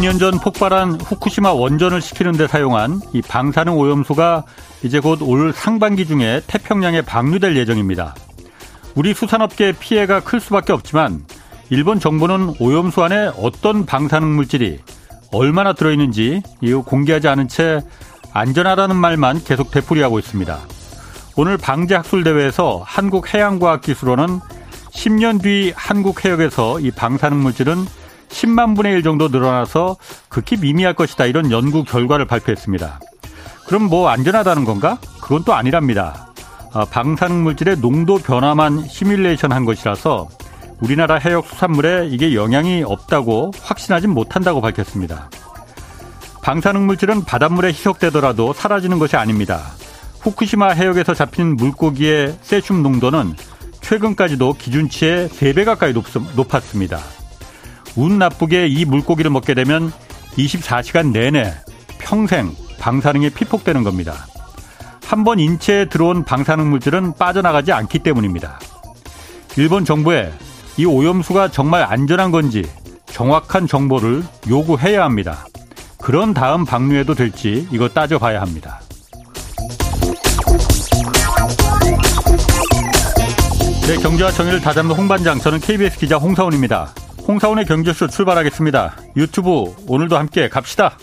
12년 전 폭발한 후쿠시마 원전을 시키는 데 사용한 이 방사능 오염수가 이제 곧 올 상반기 중에 태평양에 방류될 예정입니다. 우리 수산업계 피해가 클 수밖에 없지만 일본 정부는 오염수 안에 어떤 방사능 물질이 얼마나 들어있는지 이후 공개하지 않은 채 안전하다는 말만 계속 되풀이하고 있습니다. 오늘 방제학술대회에서 한국해양과학기술원은 10년 뒤 한국 해역에서 이 방사능 물질은 10만 분의 1 정도 늘어나서 극히 미미할 것이다 이런 연구 결과를 발표했습니다. 그럼 뭐 안전하다는 건가? 그건 또 아니랍니다. 아, 방사능 물질의 농도 변화만 시뮬레이션 한 것이라서 우리나라 해역 수산물에 이게 영향이 없다고 확신하진 못한다고 밝혔습니다. 방사능 물질은 바닷물에 희석되더라도 사라지는 것이 아닙니다. 후쿠시마 해역에서 잡힌 물고기의 세슘 농도는 최근까지도 기준치의 3배 가까이 높았습니다. 운 나쁘게 이 물고기를 먹게 되면 24시간 내내 평생 방사능에 피폭되는 겁니다. 한 번 인체에 들어온 방사능 물질은 빠져나가지 않기 때문입니다. 일본 정부에 이 오염수가 정말 안전한 건지 정확한 정보를 요구해야 합니다. 그런 다음 방류해도 될지 이거 따져봐야 합니다. 네, 경제와 정의를 다잡는 홍반장, 저는 KBS 기자 홍사원입니다. 홍사원의 경제쇼 출발하겠습니다. 유튜브 오늘도 함께 갑시다.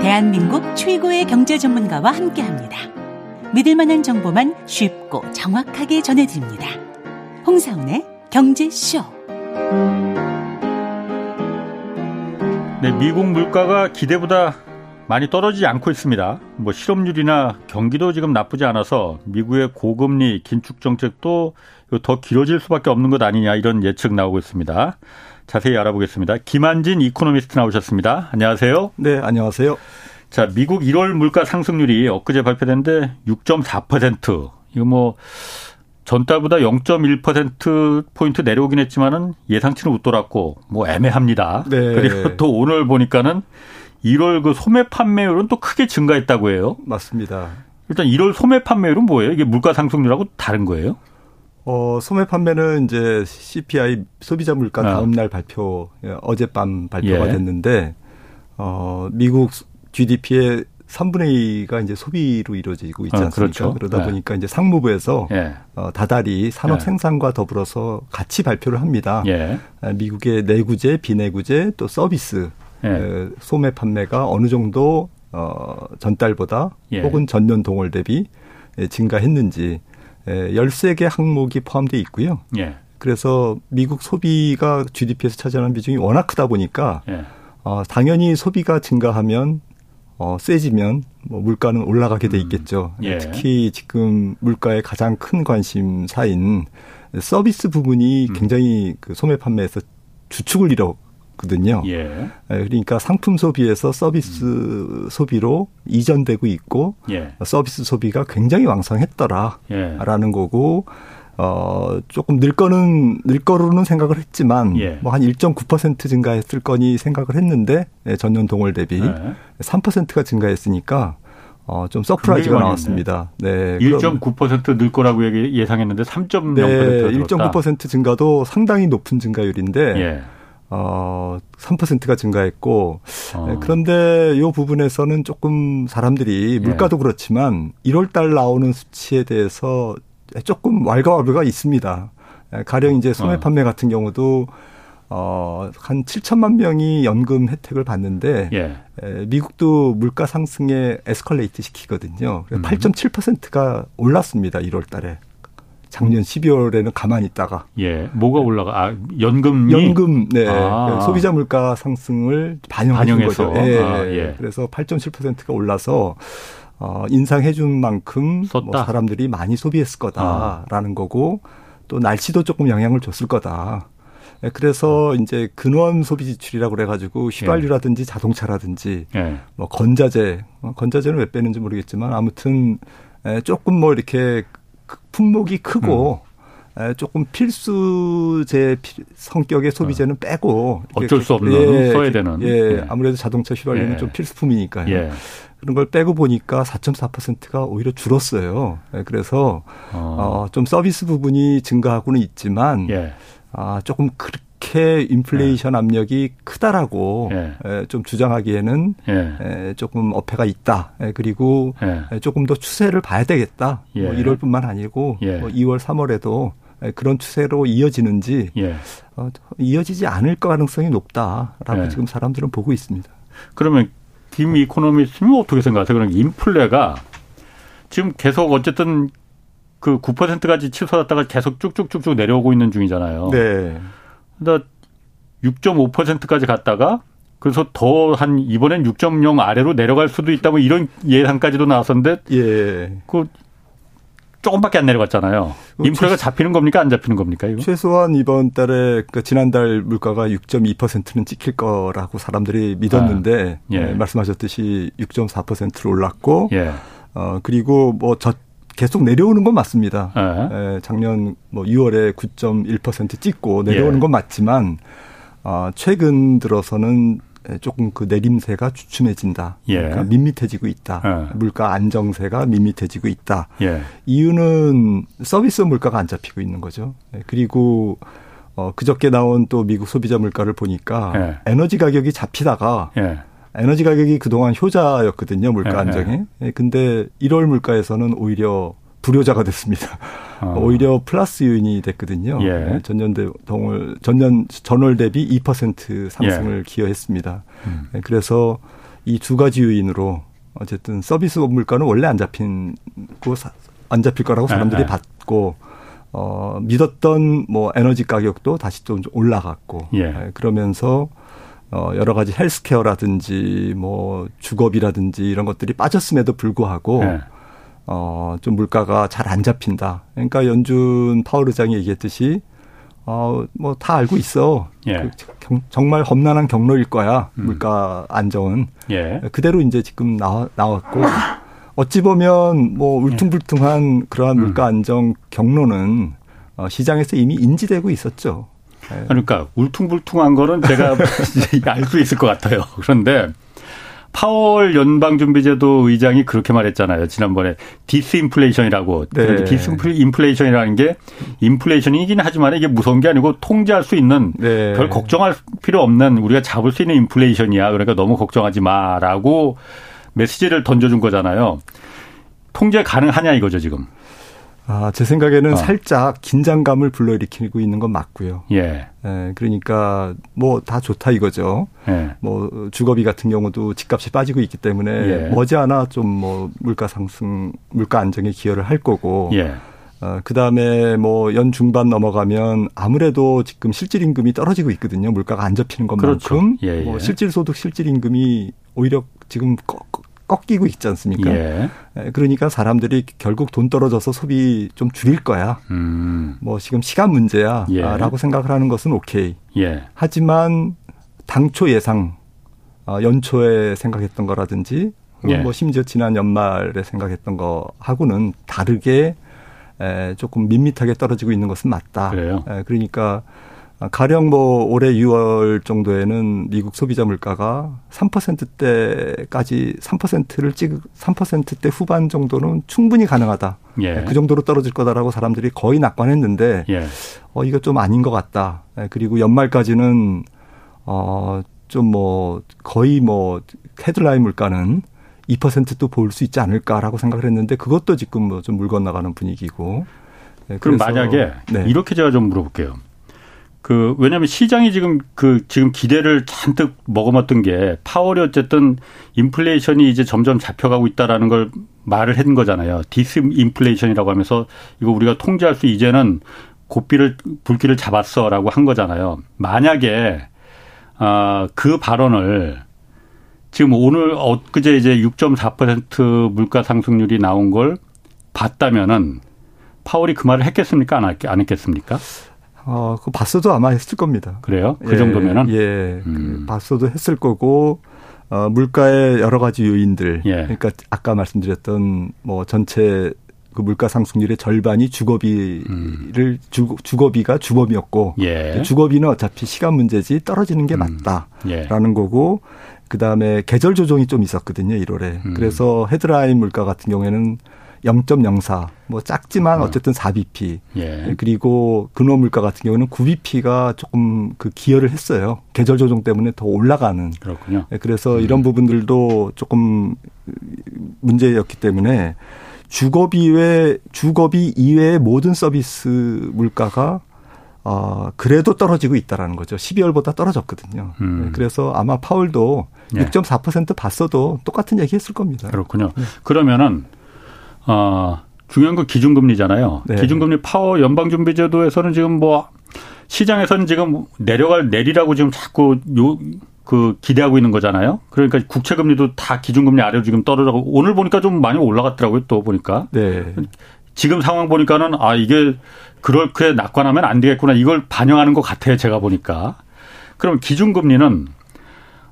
대한민국 최고의 경제 전문가와 함께 합니다. 믿을 만한 정보만 쉽고 정확하게 전해드립니다. 홍사원의 경제쇼. 네, 미국 물가가 기대보다 많이 떨어지지 않고 있습니다. 뭐 실업률이나 경기도 지금 나쁘지 않아서 미국의 고금리 긴축 정책도 더 길어질 수밖에 없는 것 아니냐 이런 예측 나오고 있습니다. 자세히 알아보겠습니다. 김한진 이코노미스트 나오셨습니다. 안녕하세요. 네, 안녕하세요. 자, 미국 1월 물가 상승률이 엊그제 발표됐는데 6.4%. 이거 뭐 전달보다 0.1%포인트 내려오긴 했지만은 예상치는 웃돌았고 뭐 애매합니다. 네. 그리고 또 오늘 보니까는 1월 그 소매 판매율은 또 크게 증가했다고 해요. 맞습니다. 일단 1월 소매 판매율은 뭐예요? 이게 물가 상승률하고 다른 거예요? 어, 소매 판매는 이제 CPI 소비자 물가 아. 다음 날 발표 어젯밤 발표가 예. 됐는데 어, 미국 GDP의 3분의 2가 이제 소비로 이루어지고 있지 아, 않습니까? 아, 그렇죠. 그러다 네. 보니까 이제 상무부에서 예. 어, 다달이 산업 예. 생산과 더불어서 같이 발표를 합니다. 예. 아, 미국의 내구재, 비내구재 또 서비스 예. 소매 판매가 어느 정도 어, 전달보다 예. 혹은 전년 동월 대비 증가했는지 13개 항목이 포함되어 있고요. 예. 그래서 미국 소비가 GDP에서 차지하는 비중이 워낙 크다 보니까 예. 어, 당연히 소비가 증가하면 어, 세지면 뭐 물가는 올라가게 돼 음. 있겠죠. 음. 예. 특히 지금 물가의 가장 큰 관심사인 서비스 부분이 음. 굉장히 그 소매 판매에서 주축을 이뤄 거든요. 예. 예. 그러니까 상품 소비에서 서비스 음. 소비로 이전되고 있고 예. 서비스 소비가 굉장히 왕성했더라라는 예. 거고 어 조금 늘 거는 늘 거로는 생각을 했지만 예. 뭐한 1.9% 증가했을 거니 생각을 했는데 예, 전년 동월 대비 예. 3%가 증가했으니까 어, 좀 surprise가 나왔습니다. 네. 1.9%늘 거라고 예상했는데 3.0% 네, 1.9% 증가도 상당히 높은 증가율인데 예. 어, 3%가 증가했고 어. 네, 그런데 이 부분에서는 조금 사람들이 예. 물가도 예. 그렇지만 1월 달 나오는 수치에 대해서 조금 왈가왈부가 있습니다. 예, 가령 이제 소매 어. 판매 같은 경우도 어, 한 7천만 명이 연금 혜택을 받는데 예. 에, 미국도 물가 상승에 에스컬레이트 시키거든요. 음. 8.7%가 올랐습니다. 1월 달에. 작년 12월에는 가만히 있다가 예 뭐가 올라가 아 연금이 연금 네 아. 소비자 물가 상승을 반영한 거죠. 예. 아, 예. 그래서 8.7%가 올라서 어 인상해 준 만큼 뭐 사람들이 많이 소비했을 거다라는 아. 거고 또 날씨도 조금 영향을 줬을 거다. 예, 그래서 어. 이제 근원 소비 지출이라고 그래가지고 휘발유라든지 예. 자동차라든지 예. 뭐 건자재, 어, 건자재는 왜 빼는지 모르겠지만 아무튼 예, 조금 뭐 이렇게 그 품목이 크고 음. 조금 필수제 성격의 소비재는 빼고 어쩔 수 없는 예, 써야 되는 예, 예. 아무래도 자동차 휘발유는 예. 좀 필수품이니까요. 예. 그런 걸 빼고 보니까 4.4%가 오히려 줄었어요. 예, 그래서 어. 어, 좀 서비스 부분이 증가하고는 있지만 예. 아, 조금 그렇게 인플레이션 예. 압력이 크다라고 예. 에, 좀 주장하기에는 예. 에, 조금 어폐가 있다. 에, 그리고 에, 조금 더 추세를 봐야 되겠다. 뭐 1월뿐만 아니고 뭐 2월, 3월에도 그런 추세로 이어지는지 예. 어, 이어지지 않을 가능성이 높다라고 예. 지금 사람들은 보고 있습니다. 그러면 김 이코노미스트는 어떻게 생각하세요? 그럼 인플레가 지금 계속 어쨌든 그 9%까지 치솟았다가 계속 쭉쭉쭉쭉 내려오고 있는 중이잖아요. 네. 근데 6.5%까지 갔다가 그래서 더 한 이번엔 6.0 아래로 내려갈 수도 있다 뭐 이런 예상까지도 나왔었는데 예. 그 조금밖에 안 내려갔잖아요. 뭐 인플레가 잡히는 겁니까 안 잡히는 겁니까 이거? 최소한 이번 달에 그 지난달 물가가 6.2%는 찍힐 거라고 사람들이 믿었는데 아, 예. 네, 말씀하셨듯이 6.4%로 올랐고 예. 어 그리고 뭐 저 계속 내려오는 건 맞습니다. 예. 예 작년 뭐 6월에 9.1% 찍고 내려오는 예. 건 맞지만 어 최근 들어서는 예, 조금 그 내림세가 주춤해진다. 예. 그러니까 밋밋해지고 있다. 예. 물가 안정세가 밋밋해지고 있다. 예. 이유는 서비스 물가가 안 잡히고 있는 거죠. 예, 그리고 어 그저께 나온 또 미국 소비자 물가를 보니까 예. 에너지 가격이 잡히다가 에너지 가격이 그동안 효자였거든요. 물가 안정에. 근데 1월 물가에서는 오히려 불효자가 됐습니다. 어. 오히려 플러스 요인이 됐거든요. 예. 네, 전년 대동을 전년 전월 대비 2% 상승을 예. 기여했습니다. 음. 네, 그래서 이 두 가지 요인으로 어쨌든 서비스 물가는 원래 안 잡힌고 안 잡힐 거라고 사람들이 예. 봤고 어 믿었던 뭐 에너지 가격도 다시 좀 올라갔고 예. 네, 그러면서 어 여러 가지 헬스케어라든지 뭐 주거비라든지 이런 것들이 빠졌음에도 불구하고 예. 어, 좀 물가가 잘 안 잡힌다. 그러니까 연준 파월 의장이 얘기했듯이 어, 뭐 다 알고 있어. 예. 그 경, 정말 험난한 경로일 거야. 음. 물가 안정은. 예. 그대로 이제 지금 나와, 나왔고 어찌 보면 뭐 울퉁불퉁한 그러한 음. 물가 안정 경로는 어, 시장에서 이미 인지되고 있었죠. 예. 그러니까 울퉁불퉁한 거는 제가 알 수 있을 것 같아요. 그런데 파월 연방준비제도 의장이 그렇게 말했잖아요. 지난번에 디스인플레이션이라고. 네. 디스인플레이션이라는 게 인플레이션이긴 하지만 이게 무서운 게 아니고 통제할 수 있는 네. 별 걱정할 필요 없는 우리가 잡을 수 있는 인플레이션이야. 그러니까 너무 걱정하지 마라고 메시지를 던져준 거잖아요. 통제 가능하냐 이거죠 지금. 아, 제 생각에는 어. 살짝 긴장감을 불러일으키고 있는 건 맞고요. 예. 예 그러니까 뭐 다 좋다 이거죠. 예. 뭐 주거비 같은 경우도 집값이 빠지고 있기 때문에 예. 머지않아 좀 뭐 물가 상승, 물가 안정에 기여를 할 거고. 예. 어, 그 다음에 뭐 연 중반 넘어가면 아무래도 지금 실질 임금이 떨어지고 있거든요. 물가가 안 잡히는 것만큼. 그렇죠. 예, 예. 뭐 실질 소득, 실질 임금이 오히려 지금 꺾이고 있지 않습니까? 예. 그러니까 사람들이 결국 돈 떨어져서 소비 좀 줄일 거야. 음. 뭐 지금 시간 문제야라고 예. 생각을 하는 것은 오케이. 예. 하지만 당초 예상 어, 연초에 생각했던 거라든지 예. 뭐 심지어 지난 연말에 생각했던 거하고는 다르게 조금 밋밋하게 떨어지고 있는 것은 맞다. 그래요? 그러니까 아, 가령 뭐 올해 6월 정도에는 미국 소비자 물가가 3%대까지 3%를 찍 3%대 후반 정도는 충분히 가능하다. 예. 그 정도로 떨어질 거다라고 사람들이 거의 낙관했는데 예. 어 이거 좀 아닌 것 같다. 예, 그리고 연말까지는 어좀 뭐 거의 뭐 헤드라인 물가는 2%도 볼 수 있지 않을까라고 생각을 했는데 그것도 지금 뭐 좀 물 건너가는 분위기고. 예, 그럼 만약에 네. 이렇게 제가 좀 물어볼게요. 그 왜냐하면 시장이 지금 그 지금 기대를 잔뜩 먹어놨던 게 파월이 어쨌든 인플레이션이 이제 점점 잡혀가고 있다라는 걸 말을 한 거잖아요. 디스 인플레이션이라고 하면서 이거 우리가 통제할 수 이제는 고삐를 불길을 잡았어라고 한 거잖아요. 만약에 아그 발언을 지금 오늘 엊그제 이제 6.4% 물가 상승률이 나온 걸 봤다면은 파월이 그 말을 했겠습니까? 안 했겠습니까? 어, 그 봤어도 아마 했을 겁니다. 그래요? 그 예, 정도면은? 예. 음. 봤어도 했을 거고, 어, 물가의 여러 가지 요인들. 예. 그러니까 아까 말씀드렸던 뭐 전체 그 물가 상승률의 절반이 주거비를 음. 주, 주거비가 주범이었고 예. 주거비는 어차피 시간 문제지 떨어지는 게 음. 맞다라는 예. 거고 그다음에 계절 조정이 좀 있었거든요 1월에 음. 그래서 헤드라인 물가 같은 경우에는 0.04, 뭐 작지만 어. 어쨌든 4bp. 예. 그리고 근원 물가 같은 경우는 9bp가 조금 그 기여를 했어요. 계절 조정 때문에 더 올라가는. 그렇군요. 네, 그래서 음. 이런 부분들도 조금 문제였기 때문에 주거비 외 주거비 이외의 모든 서비스 물가가 어, 그래도 떨어지고 있다라는 거죠. 12월보다 떨어졌거든요. 음. 네, 그래서 아마 파월도 예. 6.4% 봤어도 똑같은 얘기 했을 겁니다. 그렇군요. 네. 그러면은 어, 중요한 건 기준금리잖아요. 네. 기준금리 파워 연방준비제도에서는 지금 뭐 시장에서는 지금 내려갈 내리라고 지금 자꾸 요 그 기대하고 있는 거잖아요. 그러니까 국채 금리도 다 기준금리 아래로 지금 떨어져고 오늘 보니까 좀 많이 올라갔더라고요. 또 보니까. 네. 지금 상황 보니까는 아 이게 그렇게 낙관하면 안 되겠구나 이걸 반영하는 것 같아요. 제가 보니까. 그럼 기준금리는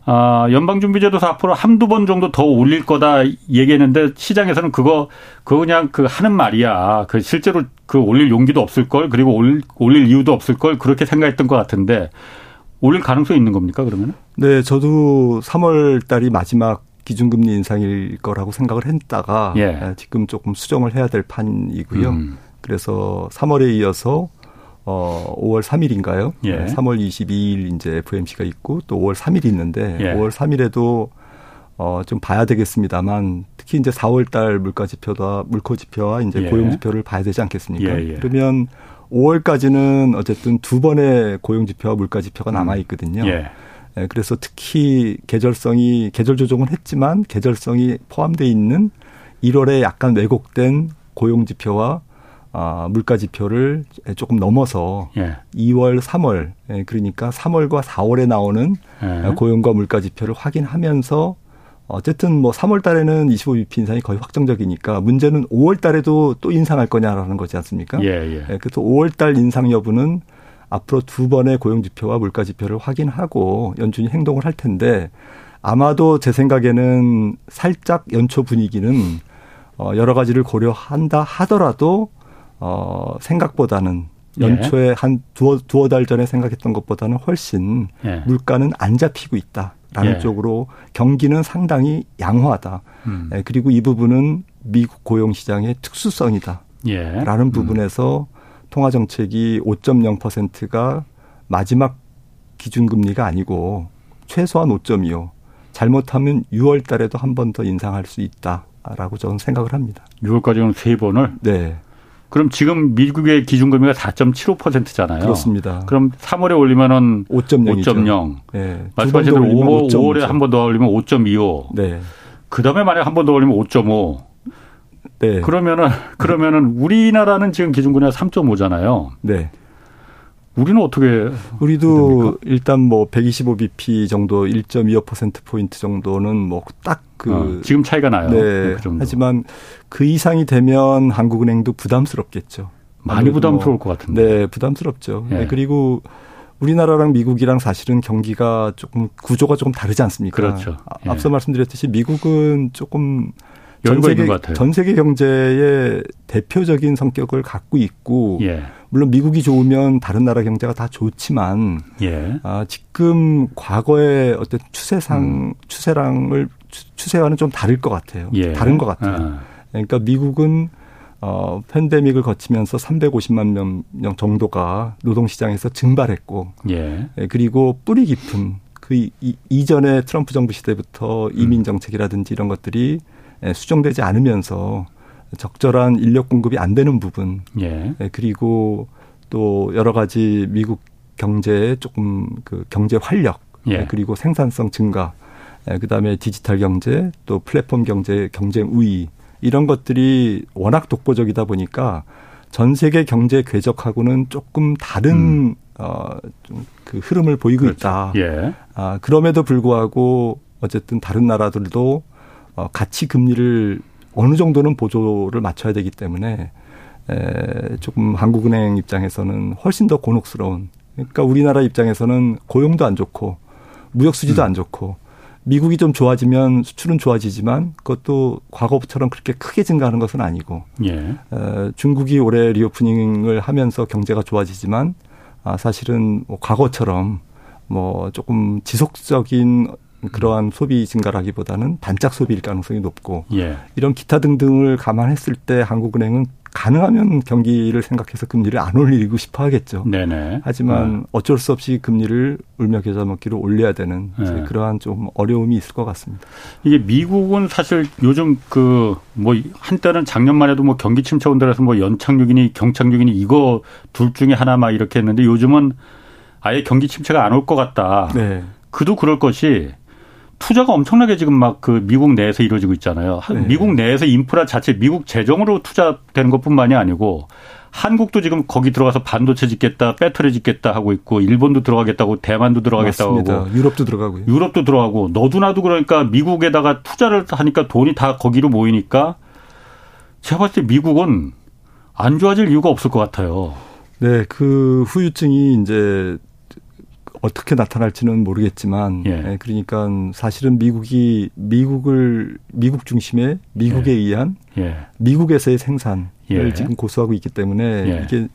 아, 연방준비제도에서 앞으로 한두 번 정도 더 올릴 거다 얘기했는데 시장에서는 그거, 그거 그냥 그 하는 말이야. 그 실제로 그 올릴 용기도 없을 걸 그리고 올릴, 올릴 이유도 없을 걸 그렇게 생각했던 것 같은데 올릴 가능성이 있는 겁니까 그러면? 네, 저도 3월 달이 마지막 기준금리 인상일 거라고 생각을 했다가 예. 지금 조금 수정을 해야 될 판이고요. 음. 그래서 3월에 이어서 어 5월 3일인가요? 예. 3월 22일 이제 FMC가 있고 또 5월 3일이 있는데 예. 5월 3일에도 어 좀 봐야 되겠습니다만 특히 이제 4월 달 물가 지표다 물코 지표와 이제 예. 고용 지표를 봐야 되지 않겠습니까? 예, 예. 그러면 5월까지는 어쨌든 두 번의 고용 지표와 물가 지표가 남아 있거든요. 예. 예. 그래서 특히 계절성이 계절 조정은 했지만 계절성이 포함되어 있는 1월에 약간 왜곡된 고용 지표와 아, 물가 지표를 조금 넘어서 예. 2월, 3월 예, 그러니까 3월과 4월에 나오는 예. 고용과 물가 지표를 확인하면서 어쨌든 뭐 3월 달에는 25bp 인상이 거의 확정적이니까 문제는 5월 달에도 또 인상할 거냐라는 거지 않습니까? 예, 예. 예 그래서 5월 달 인상 여부는 앞으로 두 번의 고용 지표와 물가 지표를 확인하고 연준이 행동을 할 텐데 아마도 제 생각에는 살짝 연초 분위기는 어 여러 가지를 고려한다 하더라도 어, 생각보다는 예. 연초에 예. 한 두어, 두어 달 전에 생각했던 것보다는 훨씬 예. 물가는 안 잡히고 있다라는 예. 쪽으로 경기는 상당히 양호하다. 음. 예, 그리고 이 부분은 미국 고용 시장의 특수성이다. 라는 음. 부분에서 통화 정책이 5.0%가 마지막 기준금리가 아니고 최소한 5.25. 잘못하면 6월 달에도 한 번 더 인상할 수 있다라고 저는 생각을 합니다. 6월까지는 세 번을? 네. 그럼 지금 미국의 기준금리가 4.75%잖아요. 그렇습니다. 그럼 3월에 올리면은 5.0. 5.0. 네. 말씀하신 대로 5, 5월에 한 번 더 올리면 5.25. 네. 그다음에 만약 한 번 더 올리면 5.5. 네. 그러면은 그러면은 우리나라는 지금 기준금리가 3.5잖아요. 네. 우리는 어떻게 우리도 됩니까? 일단 뭐 125bp 정도 1.25% 포인트 정도는 뭐 딱그 어, 지금 차이가 나요. 네. 네. 그 하지만 그 이상이 되면 한국은행도 부담스럽겠죠. 많이 부담스러울 뭐, 것 같은데. 네, 부담스럽죠. 네. 네. 그리고 우리나라랑 미국이랑 사실은 경기가 조금 구조가 조금 다르지 않습니까? 그렇죠. 예. 앞서 말씀드렸듯이 미국은 조금 전 세계, 전 세계 경제의 대표적인 성격을 갖고 있고 예. 물론 미국이 좋으면 다른 나라 경제가 다 좋지만 예. 아, 지금 과거의 어떤 추세상 음. 추세랑을 추세와는 좀 다를 것 같아요. 예. 다른 것 같아요. 아. 그러니까 미국은 어, 팬데믹을 거치면서 350만 명 정도가 노동시장에서 증발했고, 예. 예. 그리고 뿌리 깊은 그 이, 이전에 트럼프 정부 시대부터 이민 정책이라든지 이런 것들이 예, 수정되지 않으면서 적절한 인력 공급이 안 되는 부분. 예. 예. 그리고 또 여러 가지 미국 경제의 조금 그 경제 활력. 예. 예. 그리고 생산성 증가. 그다음에 디지털 경제 또 플랫폼 경제 경쟁 우위 이런 것들이 워낙 독보적이다 보니까 전 세계 경제 궤적하고는 조금 다른 음. 어좀그 흐름을 보이고 그렇죠. 있다. 예. 아 그럼에도 불구하고 어쨌든 다른 나라들도 어 같이 금리를 어느 정도는 보조를 맞춰야 되기 때문에 에, 조금 한국은행 입장에서는 훨씬 더 곤혹스러운. 그러니까 우리나라 입장에서는 고용도 안 좋고 무역 수지도 음. 안 좋고 미국이 좀 좋아지면 수출은 좋아지지만 그것도 과거처럼 그렇게 크게 증가하는 것은 아니고 예. 어, 중국이 올해 리오프닝을 하면서 경제가 좋아지지만 아, 사실은 뭐 과거처럼 뭐 조금 지속적인 그러한 소비 증가라기보다는 반짝 소비일 가능성이 높고 예. 이런 기타 등등을 감안했을 때 한국은행은 가능하면 경기를 생각해서 금리를 안 올리고 싶어 하겠죠. 네네. 하지만 네. 어쩔 수 없이 금리를 울며 겨자 먹기로 올려야 되는 네. 그러한 좀 어려움이 있을 것 같습니다. 이게 미국은 사실 요즘 그 뭐 한때는 작년만 해도 뭐 경기 침체 온다해서 뭐 연착륙이니 경착륙이니 이거 둘 중에 하나 막 이렇게 했는데 요즘은 아예 경기 침체가 안 올 것 같다. 네. 그도 그럴 것이 투자가 엄청나게 지금 막 그 미국 내에서 이루어지고 있잖아요. 네. 미국 내에서 인프라 자체 미국 재정으로 투자되는 것뿐만이 아니고 한국도 지금 거기 들어가서 반도체 짓겠다, 배터리 짓겠다 하고 있고 일본도 들어가겠다고 대만도 들어가겠다고 맞습니다. 하고 유럽도 들어가고요. 유럽도 들어가고 너도나도 그러니까 미국에다가 투자를 하니까 돈이 다 거기로 모이니까 제가 봤을 때 미국은 안 좋아질 이유가 없을 것 같아요. 네, 그 후유증이 이제 어떻게 나타날지는 모르겠지만 예. 예. 그러니까 사실은 미국이 미국을 미국 중심의 미국에 예. 의한 예. 미국에서의 생산을 예. 지금 고수하고 있기 때문에 예. 이게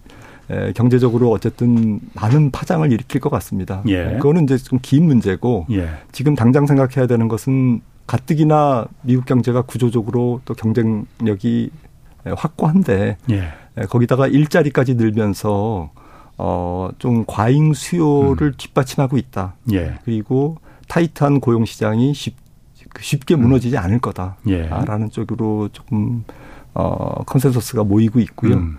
에, 경제적으로 어쨌든 많은 파장을 일으킬 것 같습니다. 예. 그거는 이제 좀 긴 문제고 지금 당장 생각해야 되는 것은 가뜩이나 미국 경제가 구조적으로 또 경쟁력이 확고한데 거기다가 일자리까지 늘면서 어, 좀 과잉 수요를 음. 뒷받침하고 있다. 예. 그리고 타이트한 고용 시장이 쉽, 쉽게 음. 무너지지 음. 않을 거다라는 예. 쪽으로 조금 어, 컨센서스가 모이고 있고요. 음.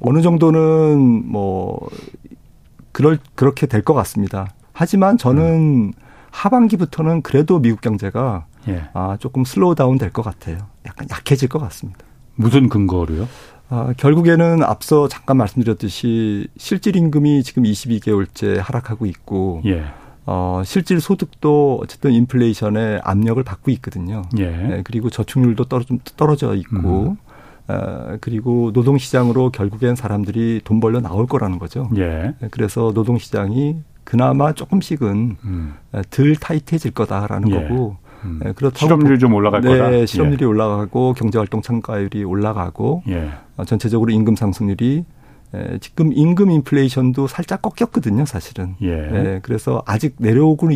어느 정도는 뭐 그럴 그렇게 될 것 같습니다. 하지만 저는 음. 하반기부터는 그래도 미국 경제가 예. 아, 조금 slow down 될 것 같아요. 약간 약해질 것 같습니다. 무슨 근거로요? 아, 결국에는 앞서 잠깐 말씀드렸듯이 실질 임금이 지금 22개월째 하락하고 있고 예. 어, 실질 소득도 어쨌든 인플레이션의 압력을 받고 있거든요. 예. 네, 그리고 저축률도 떨어, 좀 떨어져 있고 음. 어, 그리고 노동시장으로 결국엔 사람들이 돈 벌려 나올 거라는 거죠. 예. 네, 그래서 노동시장이 그나마 조금씩은 음. 덜 타이트해질 거다라는 예. 거고 음. 네, 그렇다고 실업률이 좀 올라갈 네, 거다. 실업률이 예. 올라가고 경제활동 참가율이 올라가고 예. 어, 전체적으로 임금 상승률이 에, 지금 임금 인플레이션도 살짝 꺾였거든요, 사실은. 예. 예. 그래서 아직 내려오고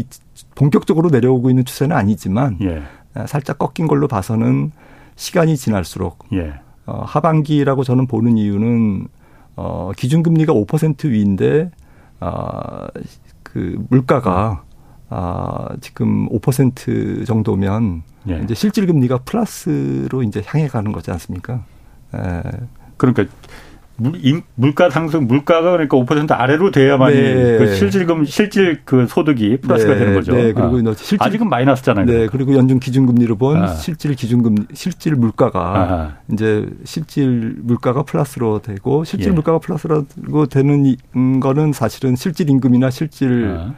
본격적으로 내려오고 있는 추세는 아니지만 예. 살짝 꺾인 걸로 봐서는 시간이 지날수록 예. 어, 하반기라고 저는 보는 이유는 어, 기준금리가 5% 위인데 어, 그 물가가 아, 지금 5% 정도면 예. 이제 실질 금리가 플러스로 이제 향해 가는 거지 않습니까? 예. 그러니까 물, 가 상승, 물가가 그러니까 5% 아래로 돼야만이 네. 그 실질금, 실질 그 소득이 플러스가 네. 되는 거죠. 네. 그리고 아. 실질, 아직은 마이너스잖아요. 네. 그리고 연준 기준금리로 본 아. 실질 기준금, 실질 물가가 아하. 이제 실질 물가가 플러스로 되고 실질 예. 물가가 플러스로 되는 거는 사실은 실질 임금이나 실질 아.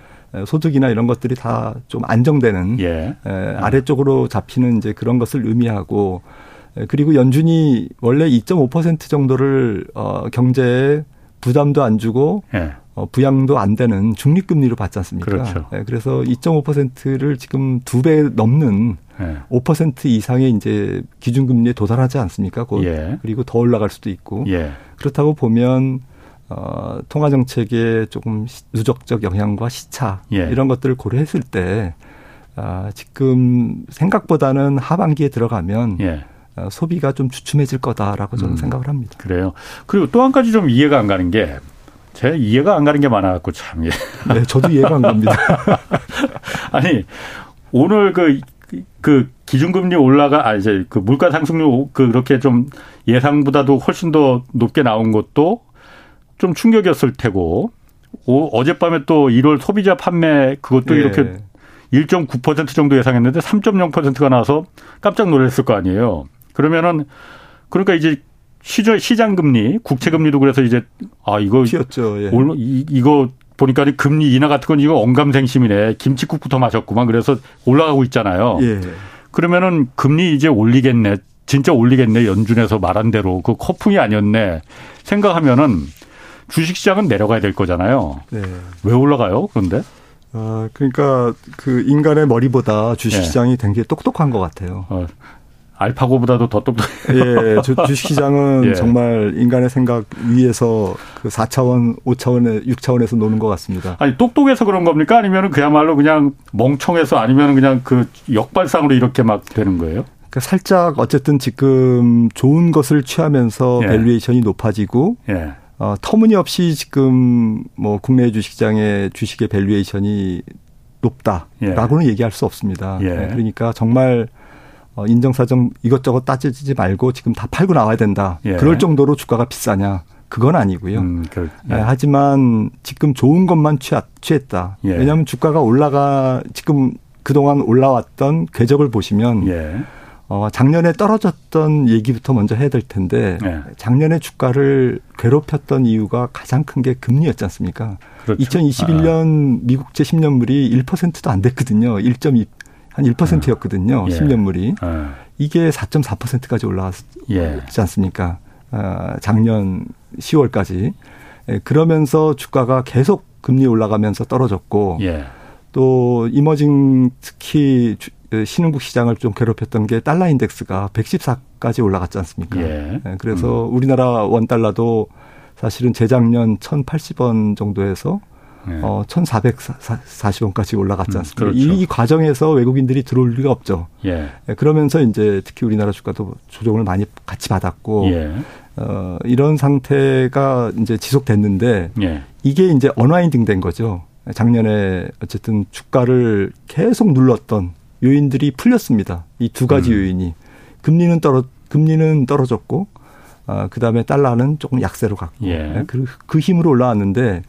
소득이나 이런 것들이 다 좀 안정되는 예. 에, 아래쪽으로 잡히는 이제 그런 것을 의미하고 그리고 연준이 원래 2.5% 정도를 어 경제에 부담도 안 주고 예. 어, 부양도 안 되는 중립금리로 받지 않습니까? 그렇죠. 예, 그래서 2.5%를 지금 두 배 넘는 예. 5% 이상의 이제 기준금리에 도달하지 않습니까? 곧. 예. 그리고 더 올라갈 수도 있고. 예. 그렇다고 보면 어, 통화 정책의 조금 누적적 영향과 시차 예. 이런 것들을 고려했을 때 아, 지금 생각보다는 하반기에 들어가면 예. 어, 소비가 좀 주춤해질 거다라고 저는 음, 생각을 합니다. 그래요. 그리고 또 한 가지 좀 이해가 안 가는 게 제가 이해가 안 가는 게 많아갖고 참. 예. 네, 저도 이해가 안 갑니다. 아니 오늘 그, 그 기준금리 올라가, 아, 이제 그 물가 상승률 그 그렇게 좀 예상보다도 훨씬 더 높게 나온 것도 좀 충격이었을 테고 오, 어젯밤에 또 1월 소비자 판매 그것도 네. 이렇게 1.9% 정도 예상했는데 3.0%가 나와서 깜짝 놀랐을 거 아니에요. 그러면은 그러니까 이제 시저 시장 금리, 국채 금리도 그래서 이제 아 이거 튀었죠. 예. 이, 이거 보니까 금리 인하 같은 건 이거 언감생심이네. 김치국부터 마셨구만. 그래서 올라가고 있잖아요. 예. 그러면은 금리 이제 올리겠네. 진짜 올리겠네. 연준에서 말한 대로 그 커풍이 아니었네. 생각하면은 주식시장은 내려가야 될 거잖아요. 네. 왜 올라가요? 그런데? 어, 그러니까 그 인간의 머리보다 주식시장이 예. 굉장히 똑똑한 것 같아요. 어, 알파고보다도 더 똑똑. 예, 주, 주식시장은 예. 정말 인간의 생각 위에서 그 4차원, 5차원에 6차원에서 노는 것 같습니다. 아니 똑똑해서 그런 겁니까? 아니면 그야말로 그냥 멍청해서 아니면 그냥 그 역발상으로 이렇게 막 되는 거예요? 그러니까 살짝 어쨌든 지금 좋은 것을 취하면서 예. valuation이 높아지고 예. 어, 터무니없이 지금 뭐 국내 주식시장의 주식의 valuation이 높다라고는 예. 얘기할 수 없습니다. 예. 네, 그러니까 정말 어, 인정사정 이것저것 따지지 말고 지금 다 팔고 나와야 된다. 예. 그럴 정도로 주가가 비싸냐? 그건 아니고요. 음, 그, 예. 하지만 지금 좋은 것만 취하, 취했다. 예. 왜냐하면 주가가 올라가 지금 그동안 올라왔던 궤적을 보시면 예. 어, 작년에 떨어졌던 얘기부터 먼저 해야 될 텐데 네. 작년에 주가를 괴롭혔던 이유가 가장 큰 게 금리였지 않습니까? 그렇죠. 2021년 아. 미국제 10년물이 1%도 안 됐거든요. 1.2, 한 1%였거든요. 예. 10년물이. 아. 이게 4.4%까지 올라왔지 예. 않습니까? 아, 작년 10월까지. 예, 그러면서 주가가 계속 금리 올라가면서 떨어졌고 예. 또 이머징 특히 그 신흥국 시장을 좀 괴롭혔던 게 달러 인덱스가 114까지 올라갔지 않습니까? 예. 네, 그래서 음. 우리나라 원 달러도 사실은 재작년 1,080원 정도에서 예. 어, 1,440원까지 올라갔지 음, 않습니까? 음, 그렇죠. 이, 이, 과정에서 외국인들이 들어올 리가 없죠. 예. 네, 그러면서 이제 특히 우리나라 주가도 조정을 많이 같이 받았고, 예. 어, 이런 상태가 이제 지속됐는데, 예. 이게 이제 언와인딩 된 거죠. 작년에 어쨌든 주가를 계속 눌렀던 요인들이 풀렸습니다. 이 두 가지 음. 요인이 금리는 떨어 금리는 떨어졌고 어, 그다음에 달러는 조금 약세로 갔고 예. 네, 그, 그 힘으로 올라왔는데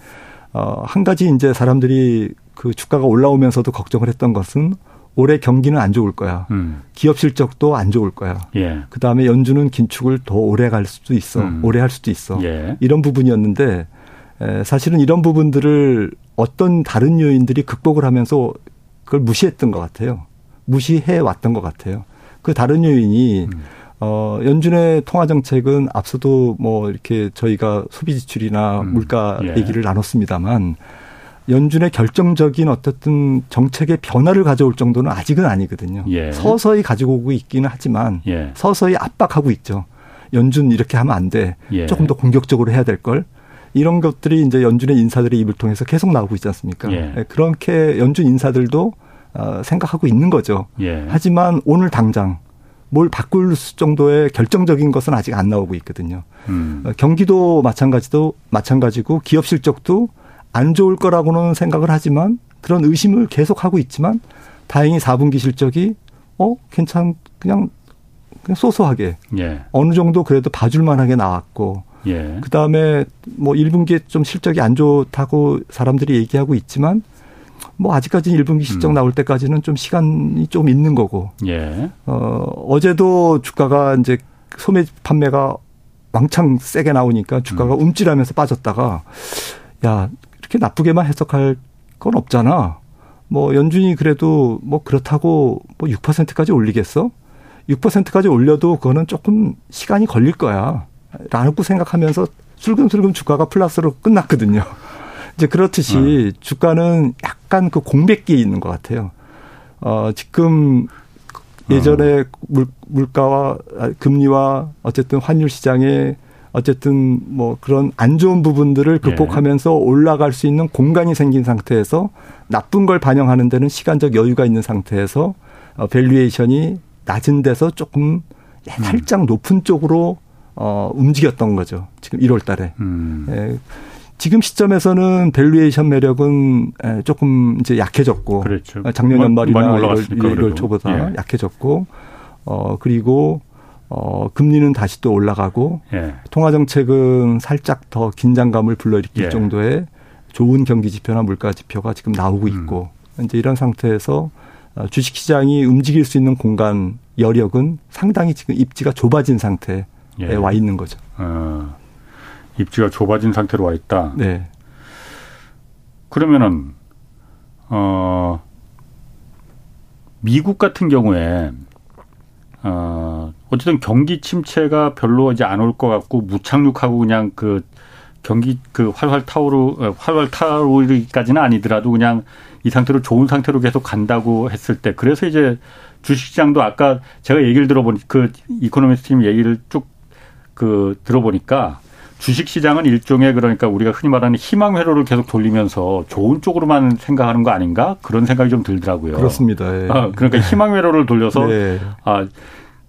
어, 한 가지 이제 사람들이 그 주가가 올라오면서도 걱정을 했던 것은 올해 경기는 안 좋을 거야. 음. 기업 실적도 안 좋을 거야. 예. 그 다음에 연준은 긴축을 더 오래 갈 수도 있어. 음. 오래 할 수도 있어. 예. 이런 부분이었는데 에, 사실은 이런 부분들을 어떤 다른 요인들이 극복을 하면서 그걸 무시했던 것 같아요. 무시해 왔던 것 같아요. 그 다른 요인이 음. 어, 연준의 통화 정책은 앞서도 뭐 이렇게 저희가 소비 지출이나 음. 물가 예. 얘기를 나눴습니다만 연준의 결정적인 어떻든 정책의 변화를 가져올 정도는 아직은 아니거든요. 예. 서서히 가지고 오고 있기는 하지만 예. 서서히 압박하고 있죠. 연준 이렇게 하면 안 돼. 예. 조금 더 공격적으로 해야 될 걸. 이런 것들이 이제 연준의 인사들의 입을 통해서 계속 나오고 있지 않습니까? 예. 네, 그렇게 연준 인사들도 어, 생각하고 있는 거죠. 예. 하지만 오늘 당장 뭘 바꿀 정도의 결정적인 것은 아직 안 나오고 있거든요. 음. 어, 경기도 마찬가지도 마찬가지고 기업 실적도 안 좋을 거라고는 생각을 하지만 그런 의심을 계속 하고 있지만 다행히 4분기 실적이 어 괜찮 그냥 그냥 소소하게 예. 어느 정도 그래도 봐줄 만하게 나왔고 예. 그다음에 뭐 1분기에 좀 실적이 안 좋다고 사람들이 얘기하고 있지만 뭐 아직까지는 1분기 실적 음. 나올 때까지는 좀 시간이 좀 있는 거고. 예. 어, 어제도 주가가 이제 소매 판매가 왕창 세게 나오니까 주가가 음. 움찔하면서 빠졌다가 야, 이렇게 나쁘게만 해석할 건 없잖아. 뭐 연준이 그래도 뭐 그렇다고 뭐 6%까지 올리겠어? 6%까지 올려도 그거는 조금 시간이 걸릴 거야. 라고 생각하면서 슬금슬금 주가가 플러스로 끝났거든요. 이제 그렇듯이 네. 주가는 약 간 그 공백기에 있는 것 같아요. 어, 지금 예전에 어. 물, 물가와 금리와 어쨌든 환율 시장에 어쨌든 뭐 그런 안 좋은 부분들을 극복하면서 네. 올라갈 수 있는 공간이 생긴 상태에서 나쁜 걸 반영하는 데는 시간적 여유가 있는 상태에서 어, valuation이 낮은 데서 조금 음. 살짝 높은 쪽으로 어, 움직였던 거죠. 지금 1월 달에. 음. 예. 지금 시점에서는 valuation 매력은 조금 이제 약해졌고 그렇죠. 작년 연말이나 1월, 1월 초보다 예. 약해졌고 어 그리고 어 금리는 다시 또 올라가고 예. 통화 정책은 살짝 더 긴장감을 불러일으킬 예. 정도의 좋은 경기 지표나 물가 지표가 지금 나오고 있고 음. 이제 이런 상태에서 어, 주식 시장이 움직일 수 있는 공간 여력은 상당히 지금 입지가 좁아진 상태에 예. 와 있는 거죠. 어. 입지가 좁아진 상태로 와 있다. 네. 그러면은 어 미국 같은 경우에 어 어쨌든 경기 침체가 별로 이제 안 올 것 같고 무착륙하고 그냥 그 경기 그 활활 타오르 어, 활활 타오르기까지는 아니더라도 그냥 이 상태로 좋은 상태로 계속 간다고 했을 때 그래서 이제 주식시장도 아까 제가 얘기를 들어보니 그 이코노미스트 팀 얘기를 쭉 그 들어보니까 주식 시장은 일종의 그러니까 우리가 흔히 말하는 희망 회로를 계속 돌리면서 좋은 쪽으로만 생각하는 거 아닌가 그런 생각이 좀 들더라고요. 그렇습니다. 예. 아, 그러니까 희망 회로를 돌려서 네. 아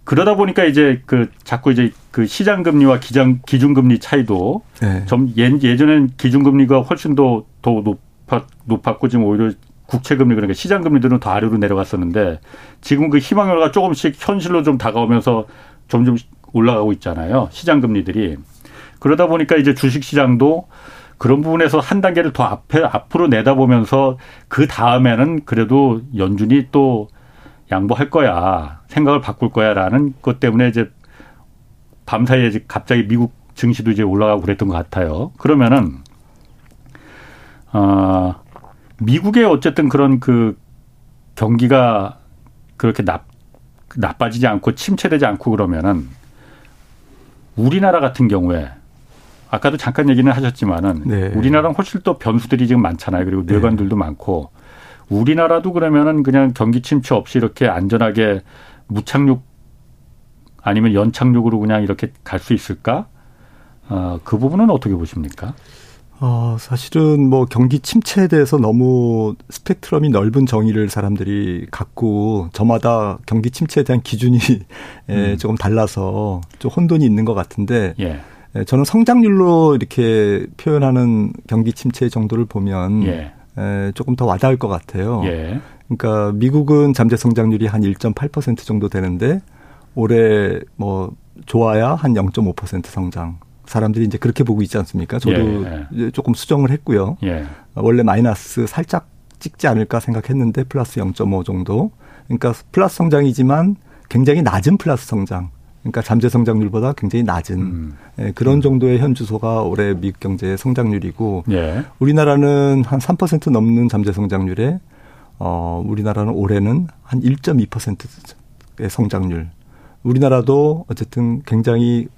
그러다 보니까 이제 그 자꾸 이제 그 시장 금리와 기장 기준 금리 차이도 네. 좀 예, 예전엔 기준 금리가 훨씬 더 더 높았 높았고 지금 오히려 국채 금리 그러니까 시장 금리들은 더 아래로 내려갔었는데 지금 그 희망 회로가 조금씩 현실로 좀 다가오면서 점점 올라가고 있잖아요. 시장 금리들이 그러다 보니까 이제 주식 시장도 그런 부분에서 한 단계를 더 앞에 앞으로 내다보면서 그 다음에는 그래도 연준이 또 양보할 거야 생각을 바꿀 거야라는 것 때문에 이제 밤사이에 갑자기 미국 증시도 이제 올라가고 그랬던 것 같아요. 그러면은 어 미국의 어쨌든 그런 그 경기가 그렇게 나, 나빠지지 않고 침체되지 않고 그러면은 우리나라 같은 경우에 아까도 잠깐 얘기는 하셨지만은 네. 우리나라는 훨씬 또 변수들이 지금 많잖아요. 그리고 네. 뇌관들도 네. 많고 우리나라도 그러면은 그냥 경기 침체 없이 이렇게 안전하게 무착륙 아니면 연착륙으로 그냥 이렇게 갈 수 있을까? 어, 그 부분은 어떻게 보십니까? 어, 사실은 뭐 경기 침체에 대해서 너무 스펙트럼이 넓은 정의를 사람들이 갖고 저마다 경기 침체에 대한 기준이 음. 조금 달라서 좀 혼돈이 있는 것 같은데 예. 저는 성장률로 이렇게 표현하는 경기 침체 정도를 보면 예. 조금 더 와닿을 것 같아요. 예. 그러니까 미국은 잠재 성장률이 한 1.8% 정도 되는데 올해 뭐 좋아야 한 0.5% 성장. 사람들이 이제 그렇게 보고 있지 않습니까? 저도 예, 예. 조금 수정을 했고요. 예. 원래 마이너스 살짝 찍지 않을까 생각했는데 플러스 0.5 정도. 그러니까 플러스 성장이지만 굉장히 낮은 플러스 성장. 그러니까 잠재 성장률보다 굉장히 낮은 음. 예, 그런 음. 정도의 현 주소가 올해 미국 경제의 성장률이고 예. 우리나라는 한 3% 넘는 잠재 성장률에 어 우리나라는 올해는 한 1.2%의 성장률. 우리나라도 어쨌든 굉장히